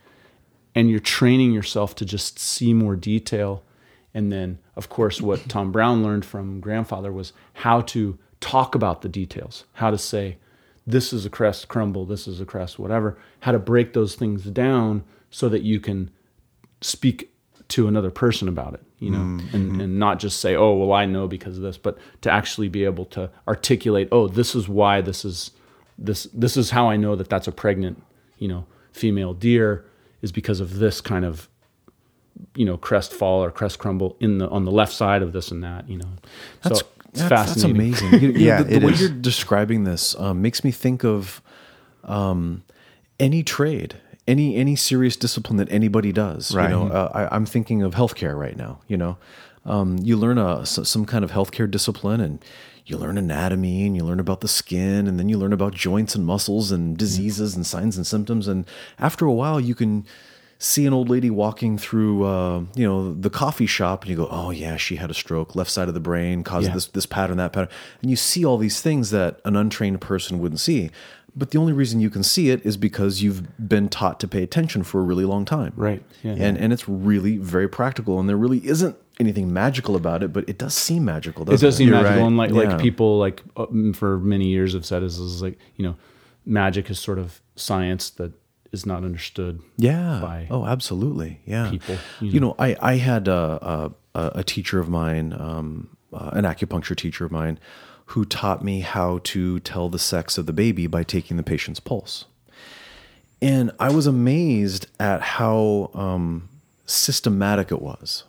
and you're training yourself to just see more detail. And then of course what tom brown learned from grandfather was how to talk about the details how to say this is a crest crumble this is a crest whatever how to break those things down so that you can speak to another person about it you know and, and not just say oh well i know because of this but to actually be able to articulate oh this is why this is this this is how i know that that's a pregnant you know female deer is because of this kind of you know crest fall or crest crumble in the on the left side of this and that you know That's so it's that's, that's fascinating amazing. You- (laughs) you- Yeah, the, the way is. you're describing this um, makes me think of um, any trade, any any serious discipline that anybody does. Right. You know, uh, I, I'm thinking of healthcare right now. You know, um, you learn a some kind of healthcare discipline and. You learn anatomy and you learn about the skin, and then you learn about joints and muscles and diseases and signs and symptoms. And after a while, you can see an old lady walking through, uh, you know, the coffee shop, and you go, "Oh yeah, she had a stroke, left side of the brain, caused Yeah. this this pattern, that pattern," and you see all these things that an untrained person wouldn't see. But the only reason you can see it is because you've been taught to pay attention for a really long time, Right, yeah. And and it's really very practical, and there really isn't anything magical about it, but it does seem magical. it does seem You're magical right. and like Yeah. like people like uh, for many years have said is, is like you know magic is sort of science that is not understood yeah by oh absolutely yeah people, you you know, i i had a, a a teacher of mine um uh, an acupuncture teacher of mine who taught me how to tell the sex of the baby by taking the patient's pulse. And I was amazed at how um, systematic it was.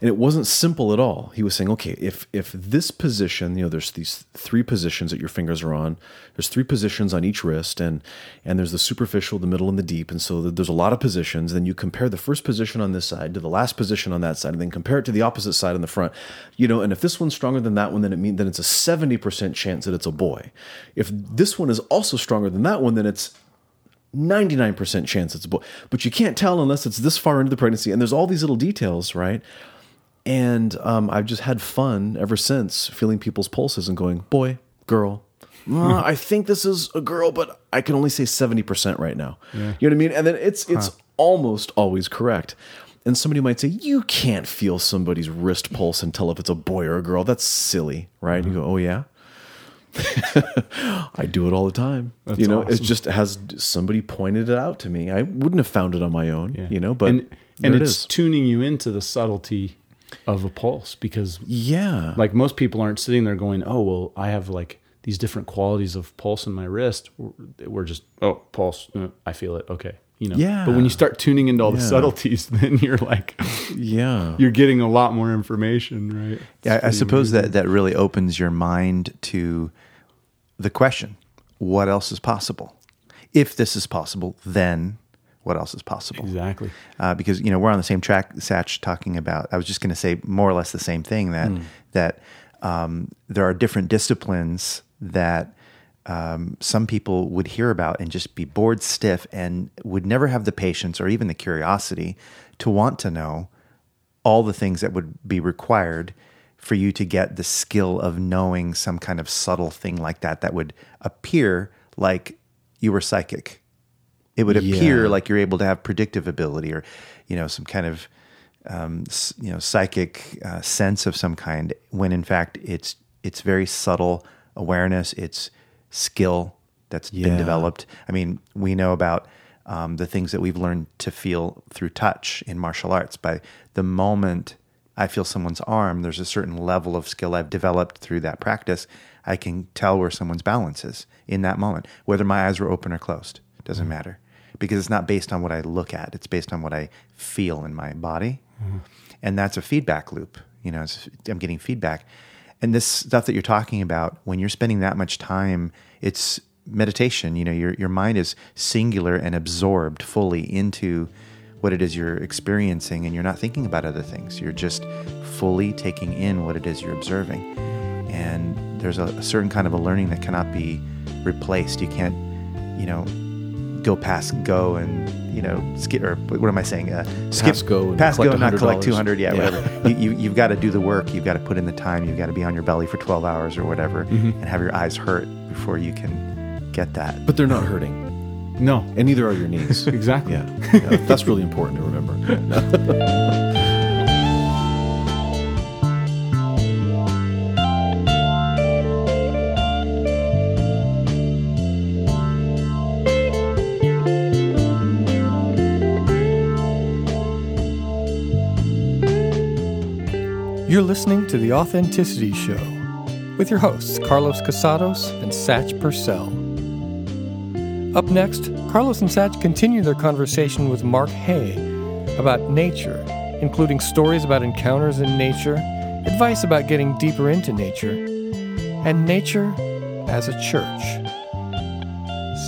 And it wasn't simple at all. He was saying, okay, if if this position, you know, there's these three positions that your fingers are on. There's three positions on each wrist, and and there's the superficial, the middle, and the deep. And so there's a lot of positions. Then you compare the first position on this side to the last position on that side, and then compare it to the opposite side on the front. You know, and if this one's stronger than that one, then it means then it's a seventy percent chance that it's a boy. If this one is also stronger than that one, then it's 99% chance it's a boy. But you can't tell unless it's this far into the pregnancy. And there's all these little details, right? And um, I've just had fun ever since feeling people's pulses and going, boy, girl. (laughs) Uh, I think this is a girl, but I can only say 70% right now. You know what I mean? And then it's it's almost always correct. And somebody might say, You can't feel somebody's wrist pulse and tell if it's a boy or a girl. That's silly, right? You go, Oh, yeah. (laughs) I do it all the time. That's you know, awesome. it's just has somebody pointed it out to me. I wouldn't have found it on my own, Yeah. you know, but and, and it it's is. tuning you into the subtlety of a pulse because yeah. like most people aren't sitting there going, "Oh, well, I have like these different qualities of pulse in my wrist." We're- We're just, "Oh, pulse, uh, I feel it." Okay, you know. Yeah. But when you start tuning into all the subtleties, (laughs) then you're like, yeah. you're getting a lot more information, right? It's Yeah, I suppose amazing. that that really opens your mind to the question: What else is possible? If this is possible, then what else is possible? exactly. uh, because you know we're on the same track, Satch, talking about. I was just going to say more or less the same thing that that um, there are different disciplines that um, some people would hear about and just be bored stiff and would never have the patience or even the curiosity to want to know all the things that would be required for you to get the skill of knowing some kind of subtle thing like that that would appear like you were psychic it would appear Yeah. like you're able to have predictive ability or you know some kind of um, you know psychic uh, sense of some kind when in fact it's it's very subtle awareness it's skill that's been developed. I mean we know about um, the things that we've learned to feel through touch in martial arts. By the moment i feel someone's arm there's a certain level of skill i've developed through that practice. I can tell where someone's balance is in that moment whether my eyes were open or closed. Doesn't matter because it's not based on what I look at. It's based on what I feel in my body, and that's a feedback loop. You know, I'm getting feedback, and this stuff that you're talking about when you're spending that much time, it's meditation. You know, your your mind is singular and absorbed fully into what it is you're experiencing, and you're not thinking about other things. You're just fully taking in what it is you're observing, and there's a, a certain kind of a learning that cannot be replaced. You can't, you know go past go and you know skip or what am I saying? Uh, skip Pass go and pass collect go, not collect two hundred. Yeah, Yeah. whatever. you, you you've got to do the work. You've got to put in the time. You've got to be on your belly for twelve hours or whatever, and have your eyes hurt before you can get that. but they're not hurting. No, And neither are your knees. (laughs) exactly. Yeah. yeah. That's really important to remember. (laughs) listening to The Authenticity Show with your hosts, Carlos Casados and Satch Purcell. Up next, Carlos and Satch continue their conversation with Mark Hay about nature, including stories about encounters in nature, advice about getting deeper into nature, and nature as a church.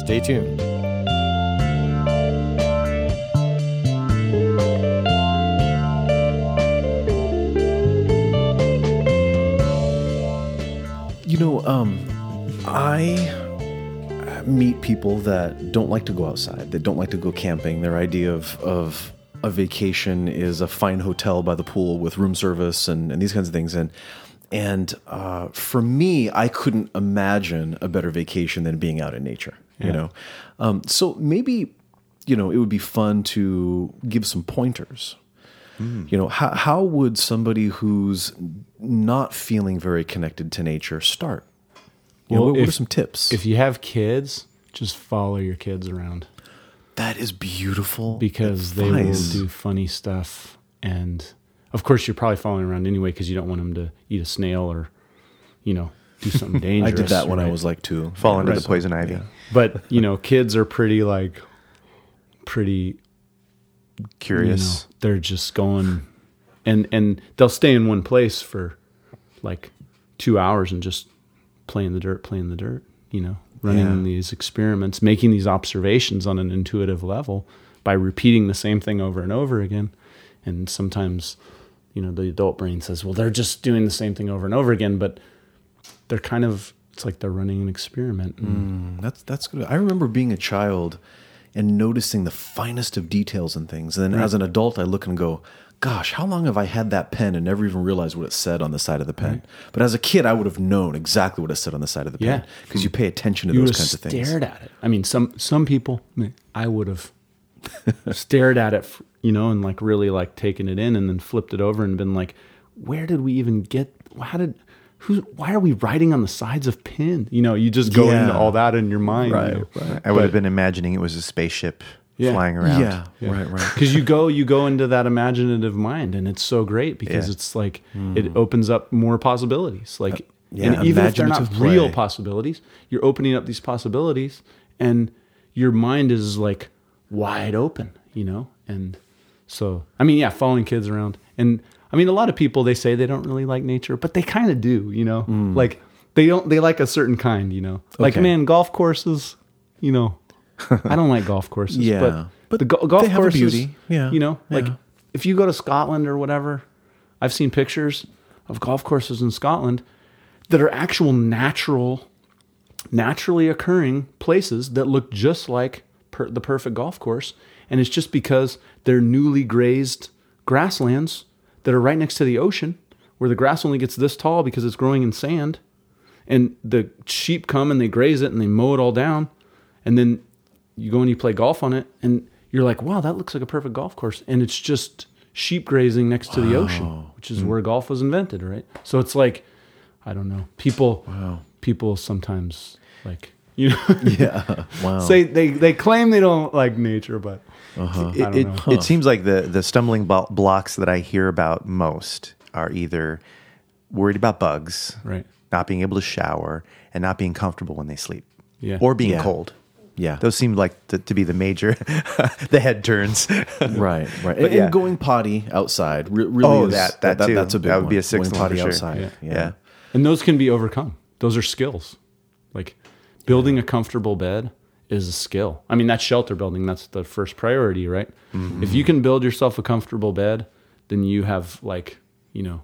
Stay tuned. I meet people that don't like to go outside, that don't like to go camping. Their idea of, of a vacation is a fine hotel by the pool with room service and, and these kinds of things. And and uh, for me, I couldn't imagine a better vacation than being out in nature. You know, um, so maybe you know it would be fun to give some pointers you know how, how would somebody who's not feeling very connected to nature start you know, Well, what, what are some tips If you have kids, just follow your kids around that is beautiful because they will do funny stuff. And of course, you're probably following around anyway because you don't want them to eat a snail or, you know, do (laughs) something dangerous. I did that when I was like two. Fall into Right. the poison ivy. But you know, kids are pretty like pretty Curious. You know, they're just going and and they'll stay in one place for like two hours and just play in the dirt, playing the dirt, you know, running Yeah. these experiments, making these observations on an intuitive level by repeating the same thing over and over again. And sometimes, you know, the adult brain says, well, they're just doing the same thing over and over again, but they're kind of it's like they're running an experiment. And mm, That's that's good. I remember being a child and noticing the finest of details and things. And then as an adult, I look and go, "Gosh, how long have I had that pen and never even realized what it said on the side of the pen?" But as a kid, I would have known exactly what it said on the side of the pen because you pay attention to you those kinds of things. stared at it. I mean, some some people, I, mean, I would have (laughs) stared at it, you know, and like really like taken it in, and then flipped it over and been like, "Where did we even get? How did? Who? Why are we writing on the sides of pin? You know, you just go Yeah. into all that in your mind, Right, you know? right. I would have been imagining it was a spaceship Yeah. flying around. Yeah, right, right. because you go you go into that imaginative mind and it's so great because Yeah. it's like it opens up more possibilities like yeah, and even if they're not imaginative real possibilities you're opening up these possibilities and your mind is like wide open you know and so i mean yeah following kids around and i mean a lot of people they say they don't really like nature but they kind of do you know like they don't they like a certain kind you know like Hmm. Man golf courses you know i don't like golf courses Yeah. but But the go- golf they have a courses, beauty. Yeah. You know, like Yeah. if you go to Scotland or whatever, I've seen pictures of golf courses in Scotland that are actual natural, naturally occurring places that look just like per- the perfect golf course, and it's just because they're newly grazed grasslands that are right next to the ocean, where the grass only gets this tall because it's growing in sand, and the sheep come and they graze it and they mow it all down, and then you go and you play golf on it and you're like wow that looks like a perfect golf course and it's just sheep grazing next to the ocean which is mm. where golf was invented right so it's like i don't know people wow. people sometimes like you know (laughs) Yeah. Wow. (laughs) say they they claim they don't like nature but It, I don't it, know. it seems like the, the stumbling blocks that I hear about most are either worried about bugs, Right. not being able to shower, and not being comfortable when they sleep, Yeah. or being Yeah. cold. Yeah. Those seem like to, to be the major, (laughs) the head turns. (laughs) Right, right. But and, yeah. and going potty outside re- really Oh, is, that- that too. that's a big That would one. be a sixth going one potty sure. outside. Yeah. yeah. and those can be overcome those are skills like building a comfortable bed is a skill i mean that's shelter building that's the first priority right mm-hmm. if you can build yourself a comfortable bed then you have like you know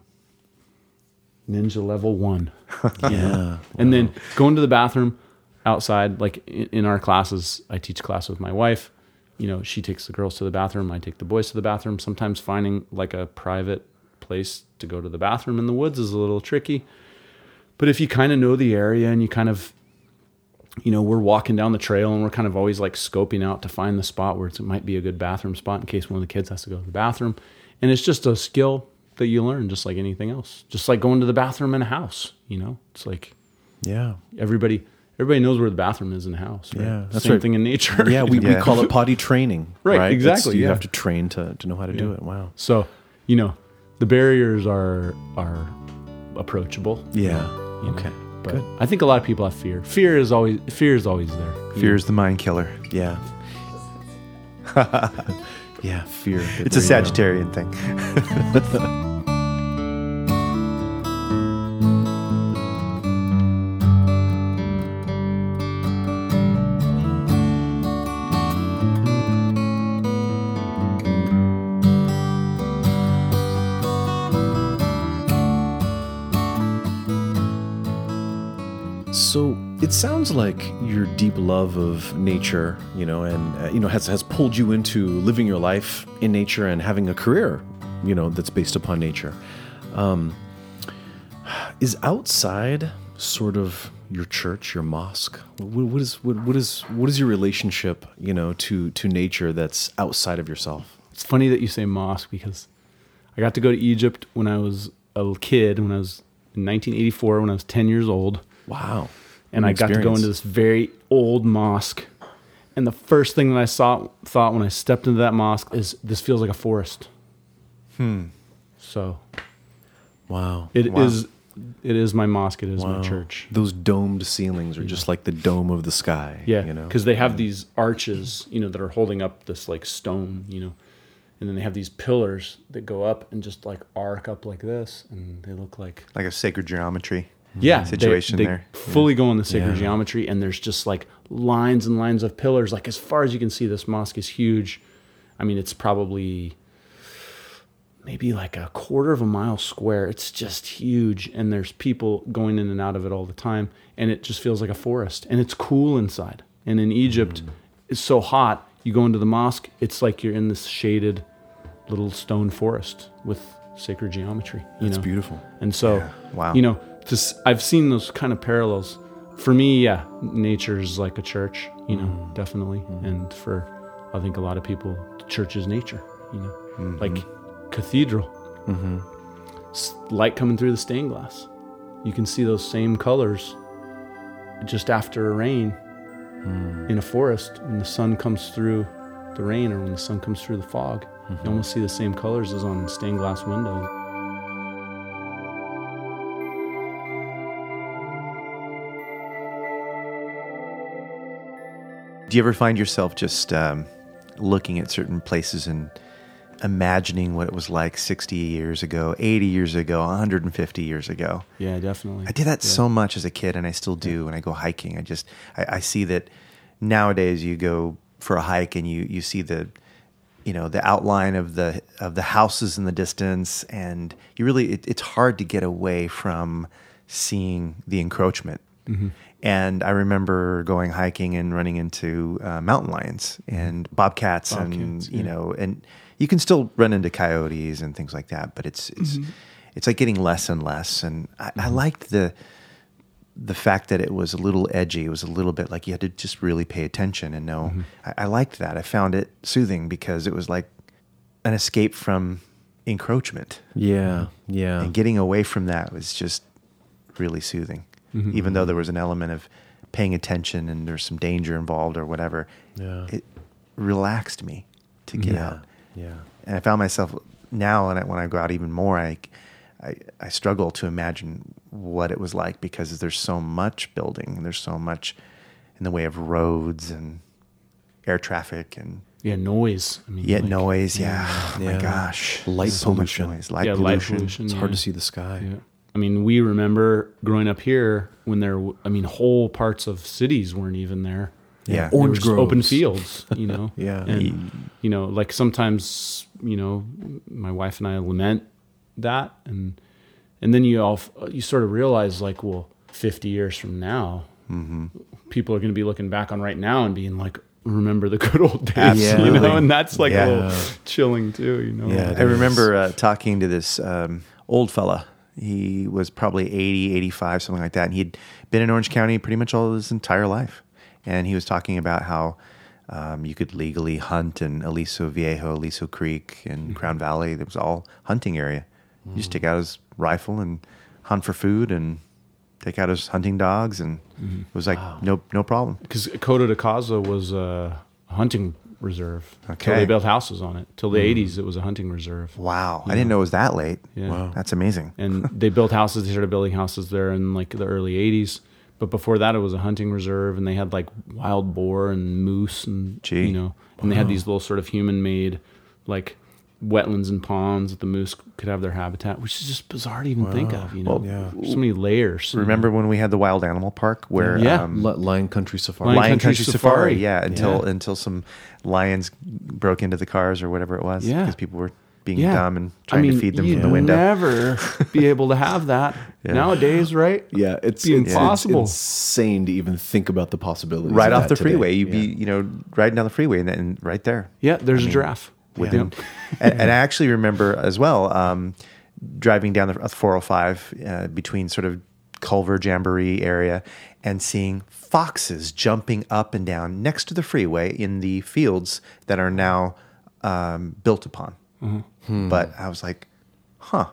ninja level one (laughs) Yeah. and then going to the bathroom outside like in, our classes i teach class with my wife. You know she takes the girls to the bathroom i take the boys to the bathroom. Sometimes finding like a private place to go to the bathroom in the woods is a little tricky. But if you kind of know the area and you kind of you know we're walking down the trail and we're kind of always like scoping out to find the spot where it's, it might be a good bathroom spot in case one of the kids has to go to the bathroom. And it's just a skill that you learn just like anything else. Just like going to the bathroom in a house you know? It's like Yeah. everybody everybody knows where the bathroom is in a house right? Yeah, that's same right. thing in nature Yeah, we, (laughs) Yeah. we call it potty training. (laughs) Right, Right, exactly, It's- you yeah. have to train to, to know how to do it. Wow. so you know the barriers are are approachable Yeah. you know, Okay. but Good. i think a lot of people have fear fear is always fear is always there you Fear is the mind killer. Yeah. (laughs) yeah. Fear. It's a There you. Sagittarian thing. It sounds like your deep love of nature, you know, and uh, you know has has pulled you into living your life in nature and having a career, you know, that's based upon nature. Um, is outside sort of your church, your mosque? What, what is what, what is what is your relationship, you know, to to nature that's outside of yourself? It's funny that you say mosque because I got to go to Egypt when I was a kid, when I was in 1984, when I was 10 years old. Wow. And I an got to go into this very old mosque. And the first thing that I saw, thought when I stepped into that mosque is this feels like a forest. Hmm. So Wow. it is Wow. it is my mosque. It is my church. Those domed ceilings are just like the dome of the sky. Yeah, you know, because they have these arches, you know, that are holding up this like stone, you know, and then they have these pillars that go up and just like arc up like this, and they look like Like a sacred geometry. Yeah they- situation they there. Fully go in the sacred Yeah. geometry, and there's just like lines and lines of pillars. Like as far as you can see, this mosque is huge. I mean, it's probably maybe like a quarter of a mile square. It's just huge, and there's people going in and out of it all the time, and it just feels like a forest, and it's cool inside. And in Egypt, mm. it's so hot. You go into the mosque, it's like you're in this shaded little stone forest with sacred geometry. You it's know? beautiful. And so, Wow. you know, I've seen those kind of parallels. For me, yeah, nature is like a church, you know, Mm-hmm. definitely. And for I think a lot of people, church is nature, you know, Mm-hmm. like cathedral, S- light coming through the stained glass. You can see those same colors just after a rain Mm. in a forest when the sun comes through the rain or when the sun comes through the fog. Mm-hmm. You almost see the same colors as on stained glass windows. Do you ever find yourself just um, looking at certain places and imagining what it was like 60 years ago, 80 years ago, 150 years ago? Yeah, definitely. I did that so much as a kid, and I still do when I go hiking. I just I, I see that nowadays you go for a hike and you you see the you know the outline of the of the houses in the distance, and you really it, it's hard to get away from seeing the encroachment. And I remember going hiking and running into uh, mountain lions and bobcats, and Bobcats, you know, and you can still run into coyotes and things like that, but it's it's mm-hmm. it's like getting less and less. And I, I mm-hmm. liked the the fact that it was a little edgy. It was a little bit like you had to just really pay attention and know. Mm-hmm. I, I liked that. I found it soothing because it was like an escape from encroachment, Yeah, yeah. and getting away from that was just really soothing. Mm-hmm, even though mm-hmm. there was an element of paying attention and there's some danger involved or whatever, Yeah. it relaxed me to get yeah, out yeah. and I found myself now, and when I go out even more, I, I, I struggle to imagine what it was like because there's so much building, and there's so much in the way of roads and air traffic, and Yeah, noise. I mean, yet like- noise. Yeah, oh my Yeah. gosh, Light so pollution. much noise, light yeah, pollution. light pollution. It's yeah. hard to see the sky. Yeah. I mean, we remember growing up here when there, I mean, whole parts of cities weren't even there. Yeah, There Orange was open fields, you know. (laughs) Yeah. and you know, like sometimes, you know, my wife and I lament that, and and then you all you sort of realize like, well, fifty years from now, people are going to be looking back on right now and being like, remember the good old days, (laughs) you Absolutely. know, and that's like Yeah. a little chilling too, you know. Yeah, I remember uh, talking to this um, old fella. He was probably 80, 85, something like that. And he'd been in Orange County pretty much all his entire life. And he was talking about how um, you could legally hunt in Aliso Viejo, Aliso Creek, and Crown Valley. It was all hunting area. You just take out his rifle and hunt for food and take out his hunting dogs. And it was like, no, no problem. because Coto de Caza was a hunting reserve. Till Okay. they built houses on it. Till the mm. '80s, it was a hunting reserve. Wow. I didn't know it was that late. Yeah. Wow. That's amazing. And (laughs) they built houses. They started building houses there in like the early '80s. But before that, it was a hunting reserve, and they had like wild boar and moose, and Gee. you know, and they had these little sort of human-made like wetlands and ponds that the moose could have their habitat, which is just bizarre to even think of. You know, yeah. so many layers. you know? Remember when we had the wild animal park where Yeah. um, Lion Country Safari. Lion Lion Country Country, Safari. Safari. Yeah, until Yeah. until some lions broke into the cars or whatever it was. Yeah. because people were being yeah. dumb and trying to feed them from the window. Never (laughs) be able to have that nowadays, right? Yeah, it's, Be it's- it's impossible. insane to even think about the possibilities. right of off that the today. freeway, you'd Yeah. be you know riding down the freeway and, then right there. Yeah, there's a giraffe. Within, Yeah. and, and I actually remember as well um, driving down the 405 uh, between sort of Culver Jamboree area and seeing foxes jumping up and down next to the freeway in the fields that are now um, built upon. But I was like, huh,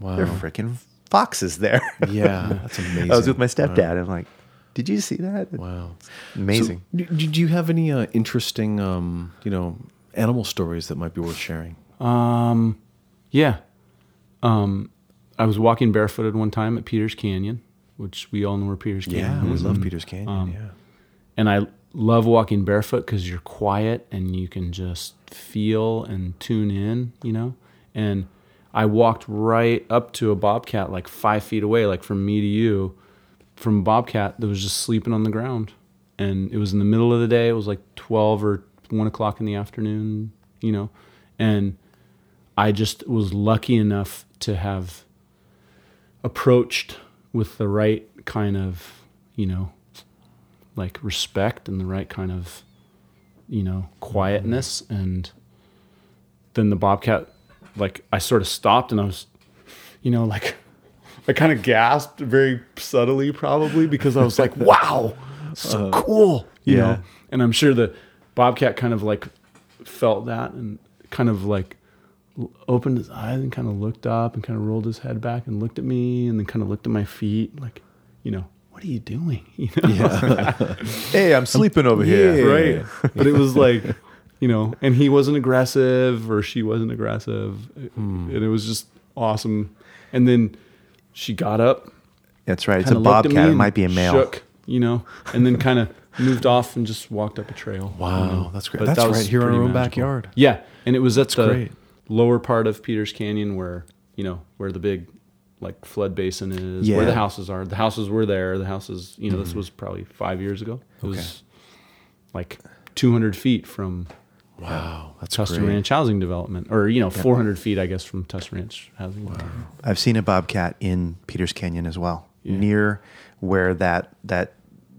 they're freaking foxes there. (laughs) Yeah, that's amazing. (laughs) I was with my stepdad. and I'm like, did you see that? Wow, Amazing. So, do, do you have any uh, interesting, um, you know, animal stories that might be worth sharing? Um, yeah. Um, I was walking barefooted one time at Peters Canyon, which we all know where Peters Canyon Yeah, we love Peters Canyon. Um, yeah. and I love walking barefoot because you're quiet and you can just feel and tune in, you know. And I walked right up to a bobcat, like five feet away, like from me to you, from a bobcat that was just sleeping on the ground. And it was in the middle of the day. It was like twelve or one o'clock in the afternoon, you know. And I just was lucky enough to have approached with the right kind of, you know, like respect and the right kind of you know quietness and then the bobcat like i sort of stopped and i was you know like (laughs) i kind of gasped very subtly probably because i was like wow so uh, cool you yeah. know and i'm sure the bobcat kind of like felt that and kind of like opened his eyes and kind of looked up and kind of rolled his head back and looked at me and then kind of looked at my feet like you know what are you doing? (laughs) You know? (laughs) Hey, I'm sleeping over here. right. But it was like you know and he wasn't aggressive or she wasn't aggressive. Hmm. And it was just awesome. And then she got up That's right. It's a kinda looked at me bobcat. It might be a male. shook, you know? And then kind of moved off and just walked up a trail Wow, know. that's great. But That's that right here in our own magical. backyard. yeah and it was at the great. lower part of peters canyon where you know where the big like flood basin is yeah. where the houses are the houses were there the houses you know this mm-hmm. was probably five years ago it was like 200 feet from Wow, that's Tustin great. Ranch housing development, or you know, 400 feet, I guess, from Tustin Ranch housing. development. I've seen a bobcat in Peters Canyon as well, near where that that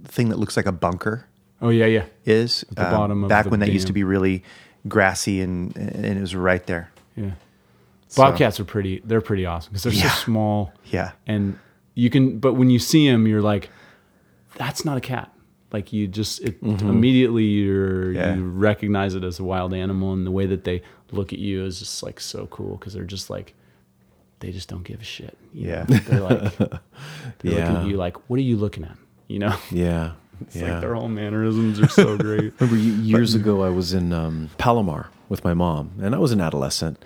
thing that looks like a bunker Oh yeah, yeah, is. the bottom of back the when that used to be really grassy and and it was right there. yeah. So- Bobcats are pretty. They're pretty awesome because they're Yeah. so small. Yeah. and you can. But when you see them, you're like, that's not a cat. Like you just it, immediately you're Mm-hmm. Yeah. you recognize it as a wild animal, and the way that they look at you is just like so cool because they're just like they just don't give a shit. you Yeah. know? they're like (laughs) they're looking at you like, what are you looking at? You know, (laughs) Yeah, it's yeah. like their whole mannerisms are so (laughs) great. Remember ye- years ago, I was in um, Palomar with my mom, and I was an adolescent,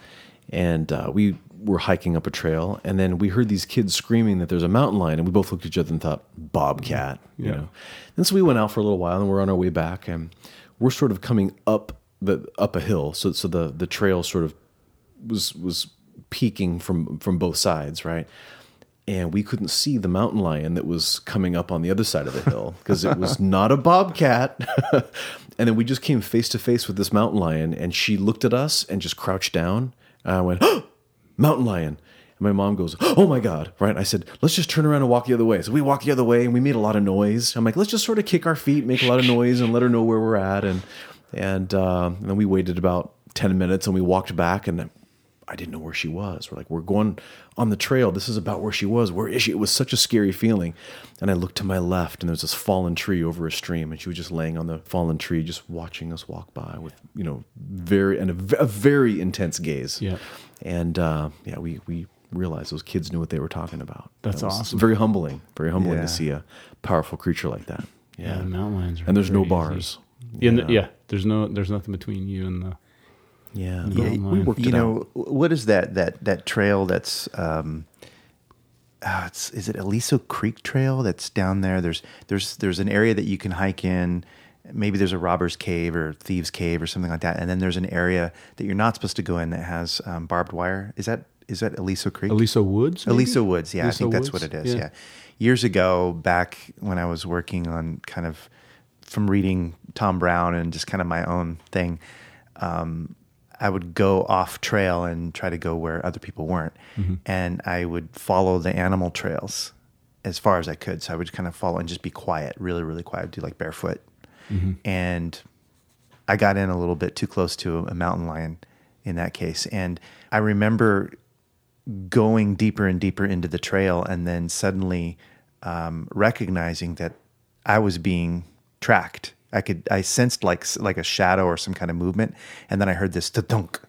and uh, we were hiking up a trail, and then we heard these kids screaming that there's a mountain lion, and we both looked at each other and thought, "Bobcat," you Yeah. know. And so we went out for a little while, and we're on our way back, and we're sort of coming up the up a hill, so so the the trail sort of was was peaking from from both sides, right? And we couldn't see the mountain lion that was coming up on the other side of the hill because it was (laughs) not a bobcat. (laughs) and then we just came face to face with this mountain lion, and she looked at us and just crouched down. And I went, oh, "Mountain lion!" And my mom goes, "Oh my god!" Right? I said, "Let's just turn around and walk the other way." So we walked the other way, and we made a lot of noise. I'm like, "Let's just sort of kick our feet, make a lot of noise, and let her know where we're at." And and, uh, and then we waited about ten minutes, and we walked back, and I didn't know where she was. We're like, we're going on the trail. This is about where she was. Where is she? It was such a scary feeling. And I looked to my left, and there was this fallen tree over a stream, and she was just laying on the fallen tree, just watching us walk by with, you know, very and a very intense gaze. Yeah. And uh, yeah, we we realized those kids knew what they were talking about. That's That awesome. Very humbling. Very humbling Yeah. to see a powerful creature like that. Yeah, the mountain lions And there's no bars. Yeah, yeah. yeah, there's no, there's nothing between you and the. Yeah. Yeah, we worked you it know out. what is that that that trail that's um uh, it's is it Aliso Creek Trail that's down there there's there's there's an area that you can hike in maybe there's a robber's cave or thieves cave or something like that and then there's an area that you're not supposed to go in that has um, barbed wire is that is that Aliso Creek Aliso Woods. maybe? Aliso Woods, yeah, I Aliso think that's what Woods? it is. Yeah. years ago, back when I was working on kind of from reading Tom Brown and just kind of my own thing, um, I would go off trail and try to go where other people weren't, Mm-hmm. and I would follow the animal trails as far as I could. So I would kind of follow and just be quiet, really, really quiet, do like barefoot, Mm-hmm. and I got in a little bit too close to a mountain lion in that case, and I remember going deeper and deeper into the trail and then suddenly um, recognizing that I was being tracked. I could I sensed like like a shadow or some kind of movement, and then I heard this dunk,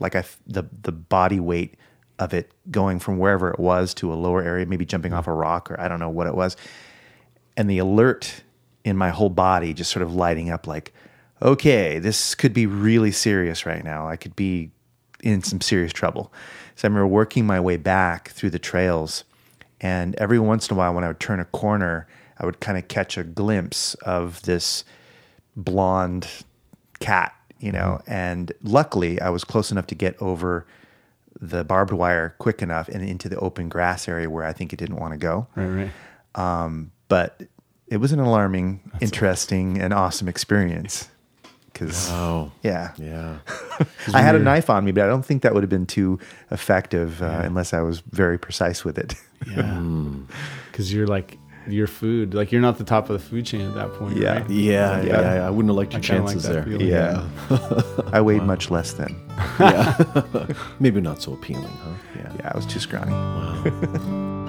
like I the the body weight of it going from wherever it was to a lower area, maybe jumping off a rock or I don't know what it was, and the alert in my whole body just sort of lighting up like, okay, this could be really serious right now. I could be in some serious trouble. So I remember working my way back through the trails, and every once in a while, when I would turn a corner, I would kind of catch a glimpse of this blonde cat, you know. And luckily, I was close enough to get over the barbed wire quick enough and into the open grass area where I think it didn't want to go. Right, right. Um, but it was an alarming, interesting, and awesome experience. Because Oh, yeah, yeah. (laughs) I had a knife on me, but I don't think that would have been too effective uh, unless I was very precise with it. Yeah. (laughs) Because you're like your food, like you're not the top of the food chain at that point. Yeah. right? Yeah, yeah, Yeah. I wouldn't have liked your kinda like chances there. feeling. yeah, (laughs) I weighed much less then. yeah. (laughs) (laughs) Maybe not so appealing, huh? Yeah. Yeah, I was too scrawny. So,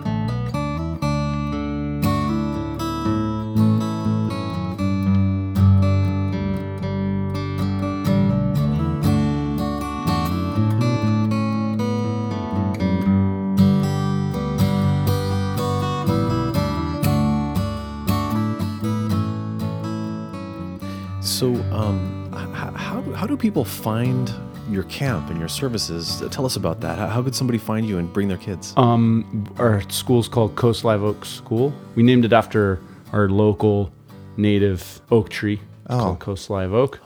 people find your camp and your services? Tell us about that. How, how could somebody find you and bring their kids? Um, our school's called Coast Live Oak School. We named it after our local native oak tree. It's Oh. called Coast Live Oak,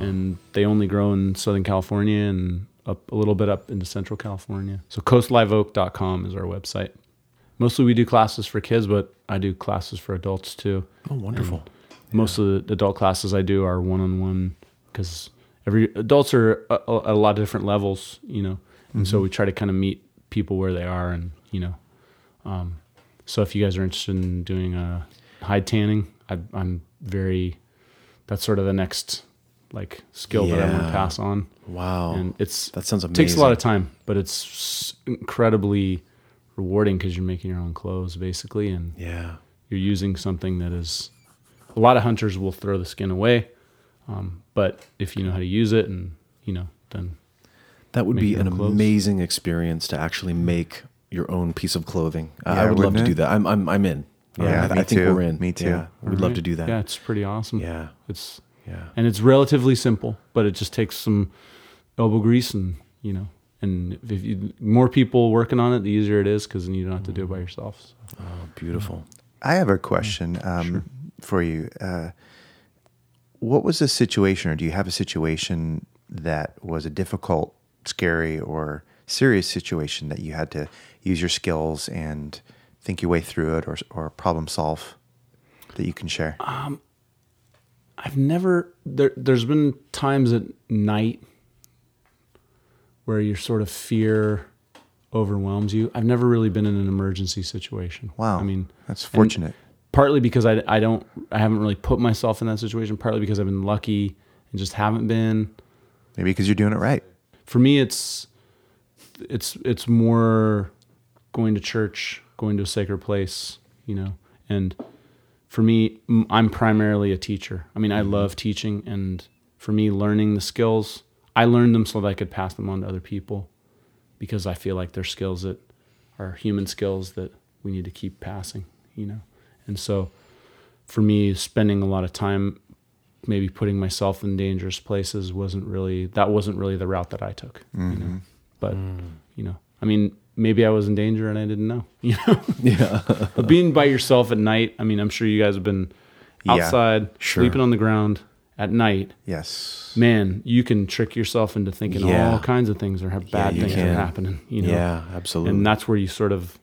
and they only grow in Southern California and up a little bit up into Central California. So coastliveoak.com is our website. Mostly we do classes for kids, but I do classes for adults too. oh, wonderful. Most of the adult classes I do are one on one because every adults are at a, a lot of different levels, you know, and so we try to kind of meet people where they are, and you know, um, so if you guys are interested in doing a hide tanning, I, I'm very that's sort of the next like skill that I want to pass on, Wow. and it's that sounds amazing. it amazing. takes a lot of time, but it's incredibly rewarding because you're making your own clothes basically, and Yeah. you're using something that is a lot of hunters will throw the skin away um, but if you know how to use it and you know then That would be an clothes. amazing experience to actually make your own piece of clothing. I- Yeah, I would love to it? do that. I'm I'm I'm in. Yeah, I, I think too. we're in. Me too. Yeah, we'd love to do that. yeah it's pretty awesome Yeah. it's Yeah. and it's relatively simple but it just takes some elbow grease and you know and if you more people working on it the easier it is because then you don't have to do it by yourself so. Oh, beautiful. I have a question um, for you. Uh, what was the situation, or do you have a situation that was a difficult, scary, or serious situation that you had to use your skills and think your way through it, or or problem solve that you can share? Um, I've never there. There's been times at night where your sort of fear overwhelms you. I've never really been in an emergency situation. Wow, I mean, that's and fortunate. Partly because I I don't I haven't really put myself in that situation. Partly because I've been lucky and just haven't been. Maybe because you're doing it right. For me, it's it's it's more going to church, going to a sacred place, you know, and for me, I'm primarily a teacher. I mean, I mm-hmm. love teaching, and for me, learning the skills, I learned them so that I could pass them on to other people because I feel like they're skills that are human skills that we need to keep passing, you know. And so, for me, spending a lot of time maybe putting myself in dangerous places wasn't really that wasn't really the route that I took, you know. Mm-hmm. But mm. you know, I mean, maybe I was in danger and I didn't know, (laughs) you know. Yeah. (laughs) But being by yourself at night, I mean, I'm sure you guys have been Yeah, outside, sure. sleeping on the ground at night. Yes. Man, you can trick yourself into thinking Yeah. all kinds of things or have bad you things can. are happening. You know, Yeah, absolutely. and that's where you sort of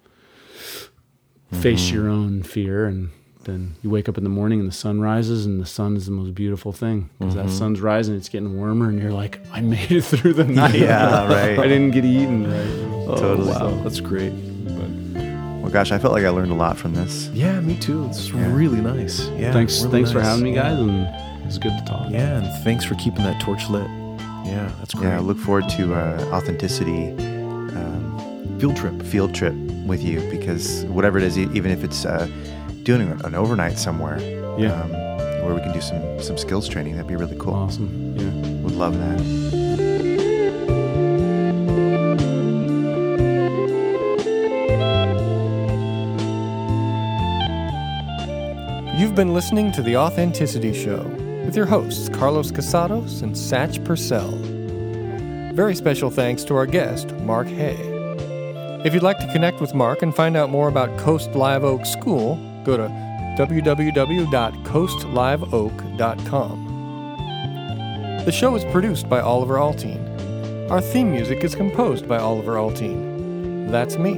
Mm-hmm. face your own fear and then you wake up in the morning and the sun rises and the sun is the most beautiful thing because Mm-hmm. that sun's rising it's getting warmer and you're like i made it through the (laughs) night Yeah, right. i didn't get eaten right Oh, Totally. Wow, that's great. Well, gosh, I felt like I learned a lot from this. Yeah, me too. It's really nice. Yeah. thanks really thanks for having me guys and it's good to talk Yeah, and thanks for keeping that torch lit. Yeah, that's great. Yeah, I look forward to uh, authenticity um, Field trip. field trip with you because whatever it is, even if it's uh, doing an overnight somewhere, Yeah. um, where we can do some some skills training, that'd be really cool. awesome yeah Would love that. You've been listening to The Authenticity Show with your hosts, Carlos Casados and Satch Purcell. Very special thanks to our guest, Mark Hay. If you'd like to connect with Mark and find out more about Coast Live Oak School, go to www.coastliveoak.com. The show is produced by Oliver Altine. Our theme music is composed by Oliver Altine. That's me.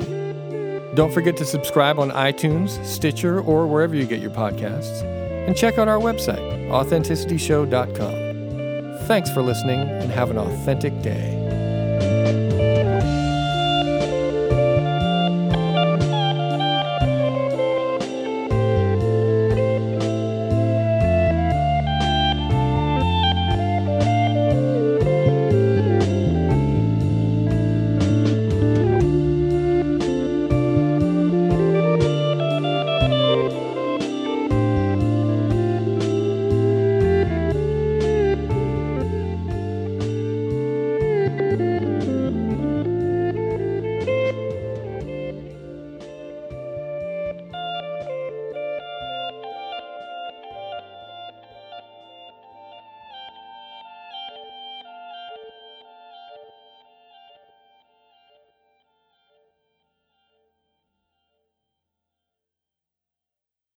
Don't forget to subscribe on iTunes, Stitcher, or wherever you get your podcasts. And check out our website, authenticityshow.com. Thanks for listening and have an authentic day.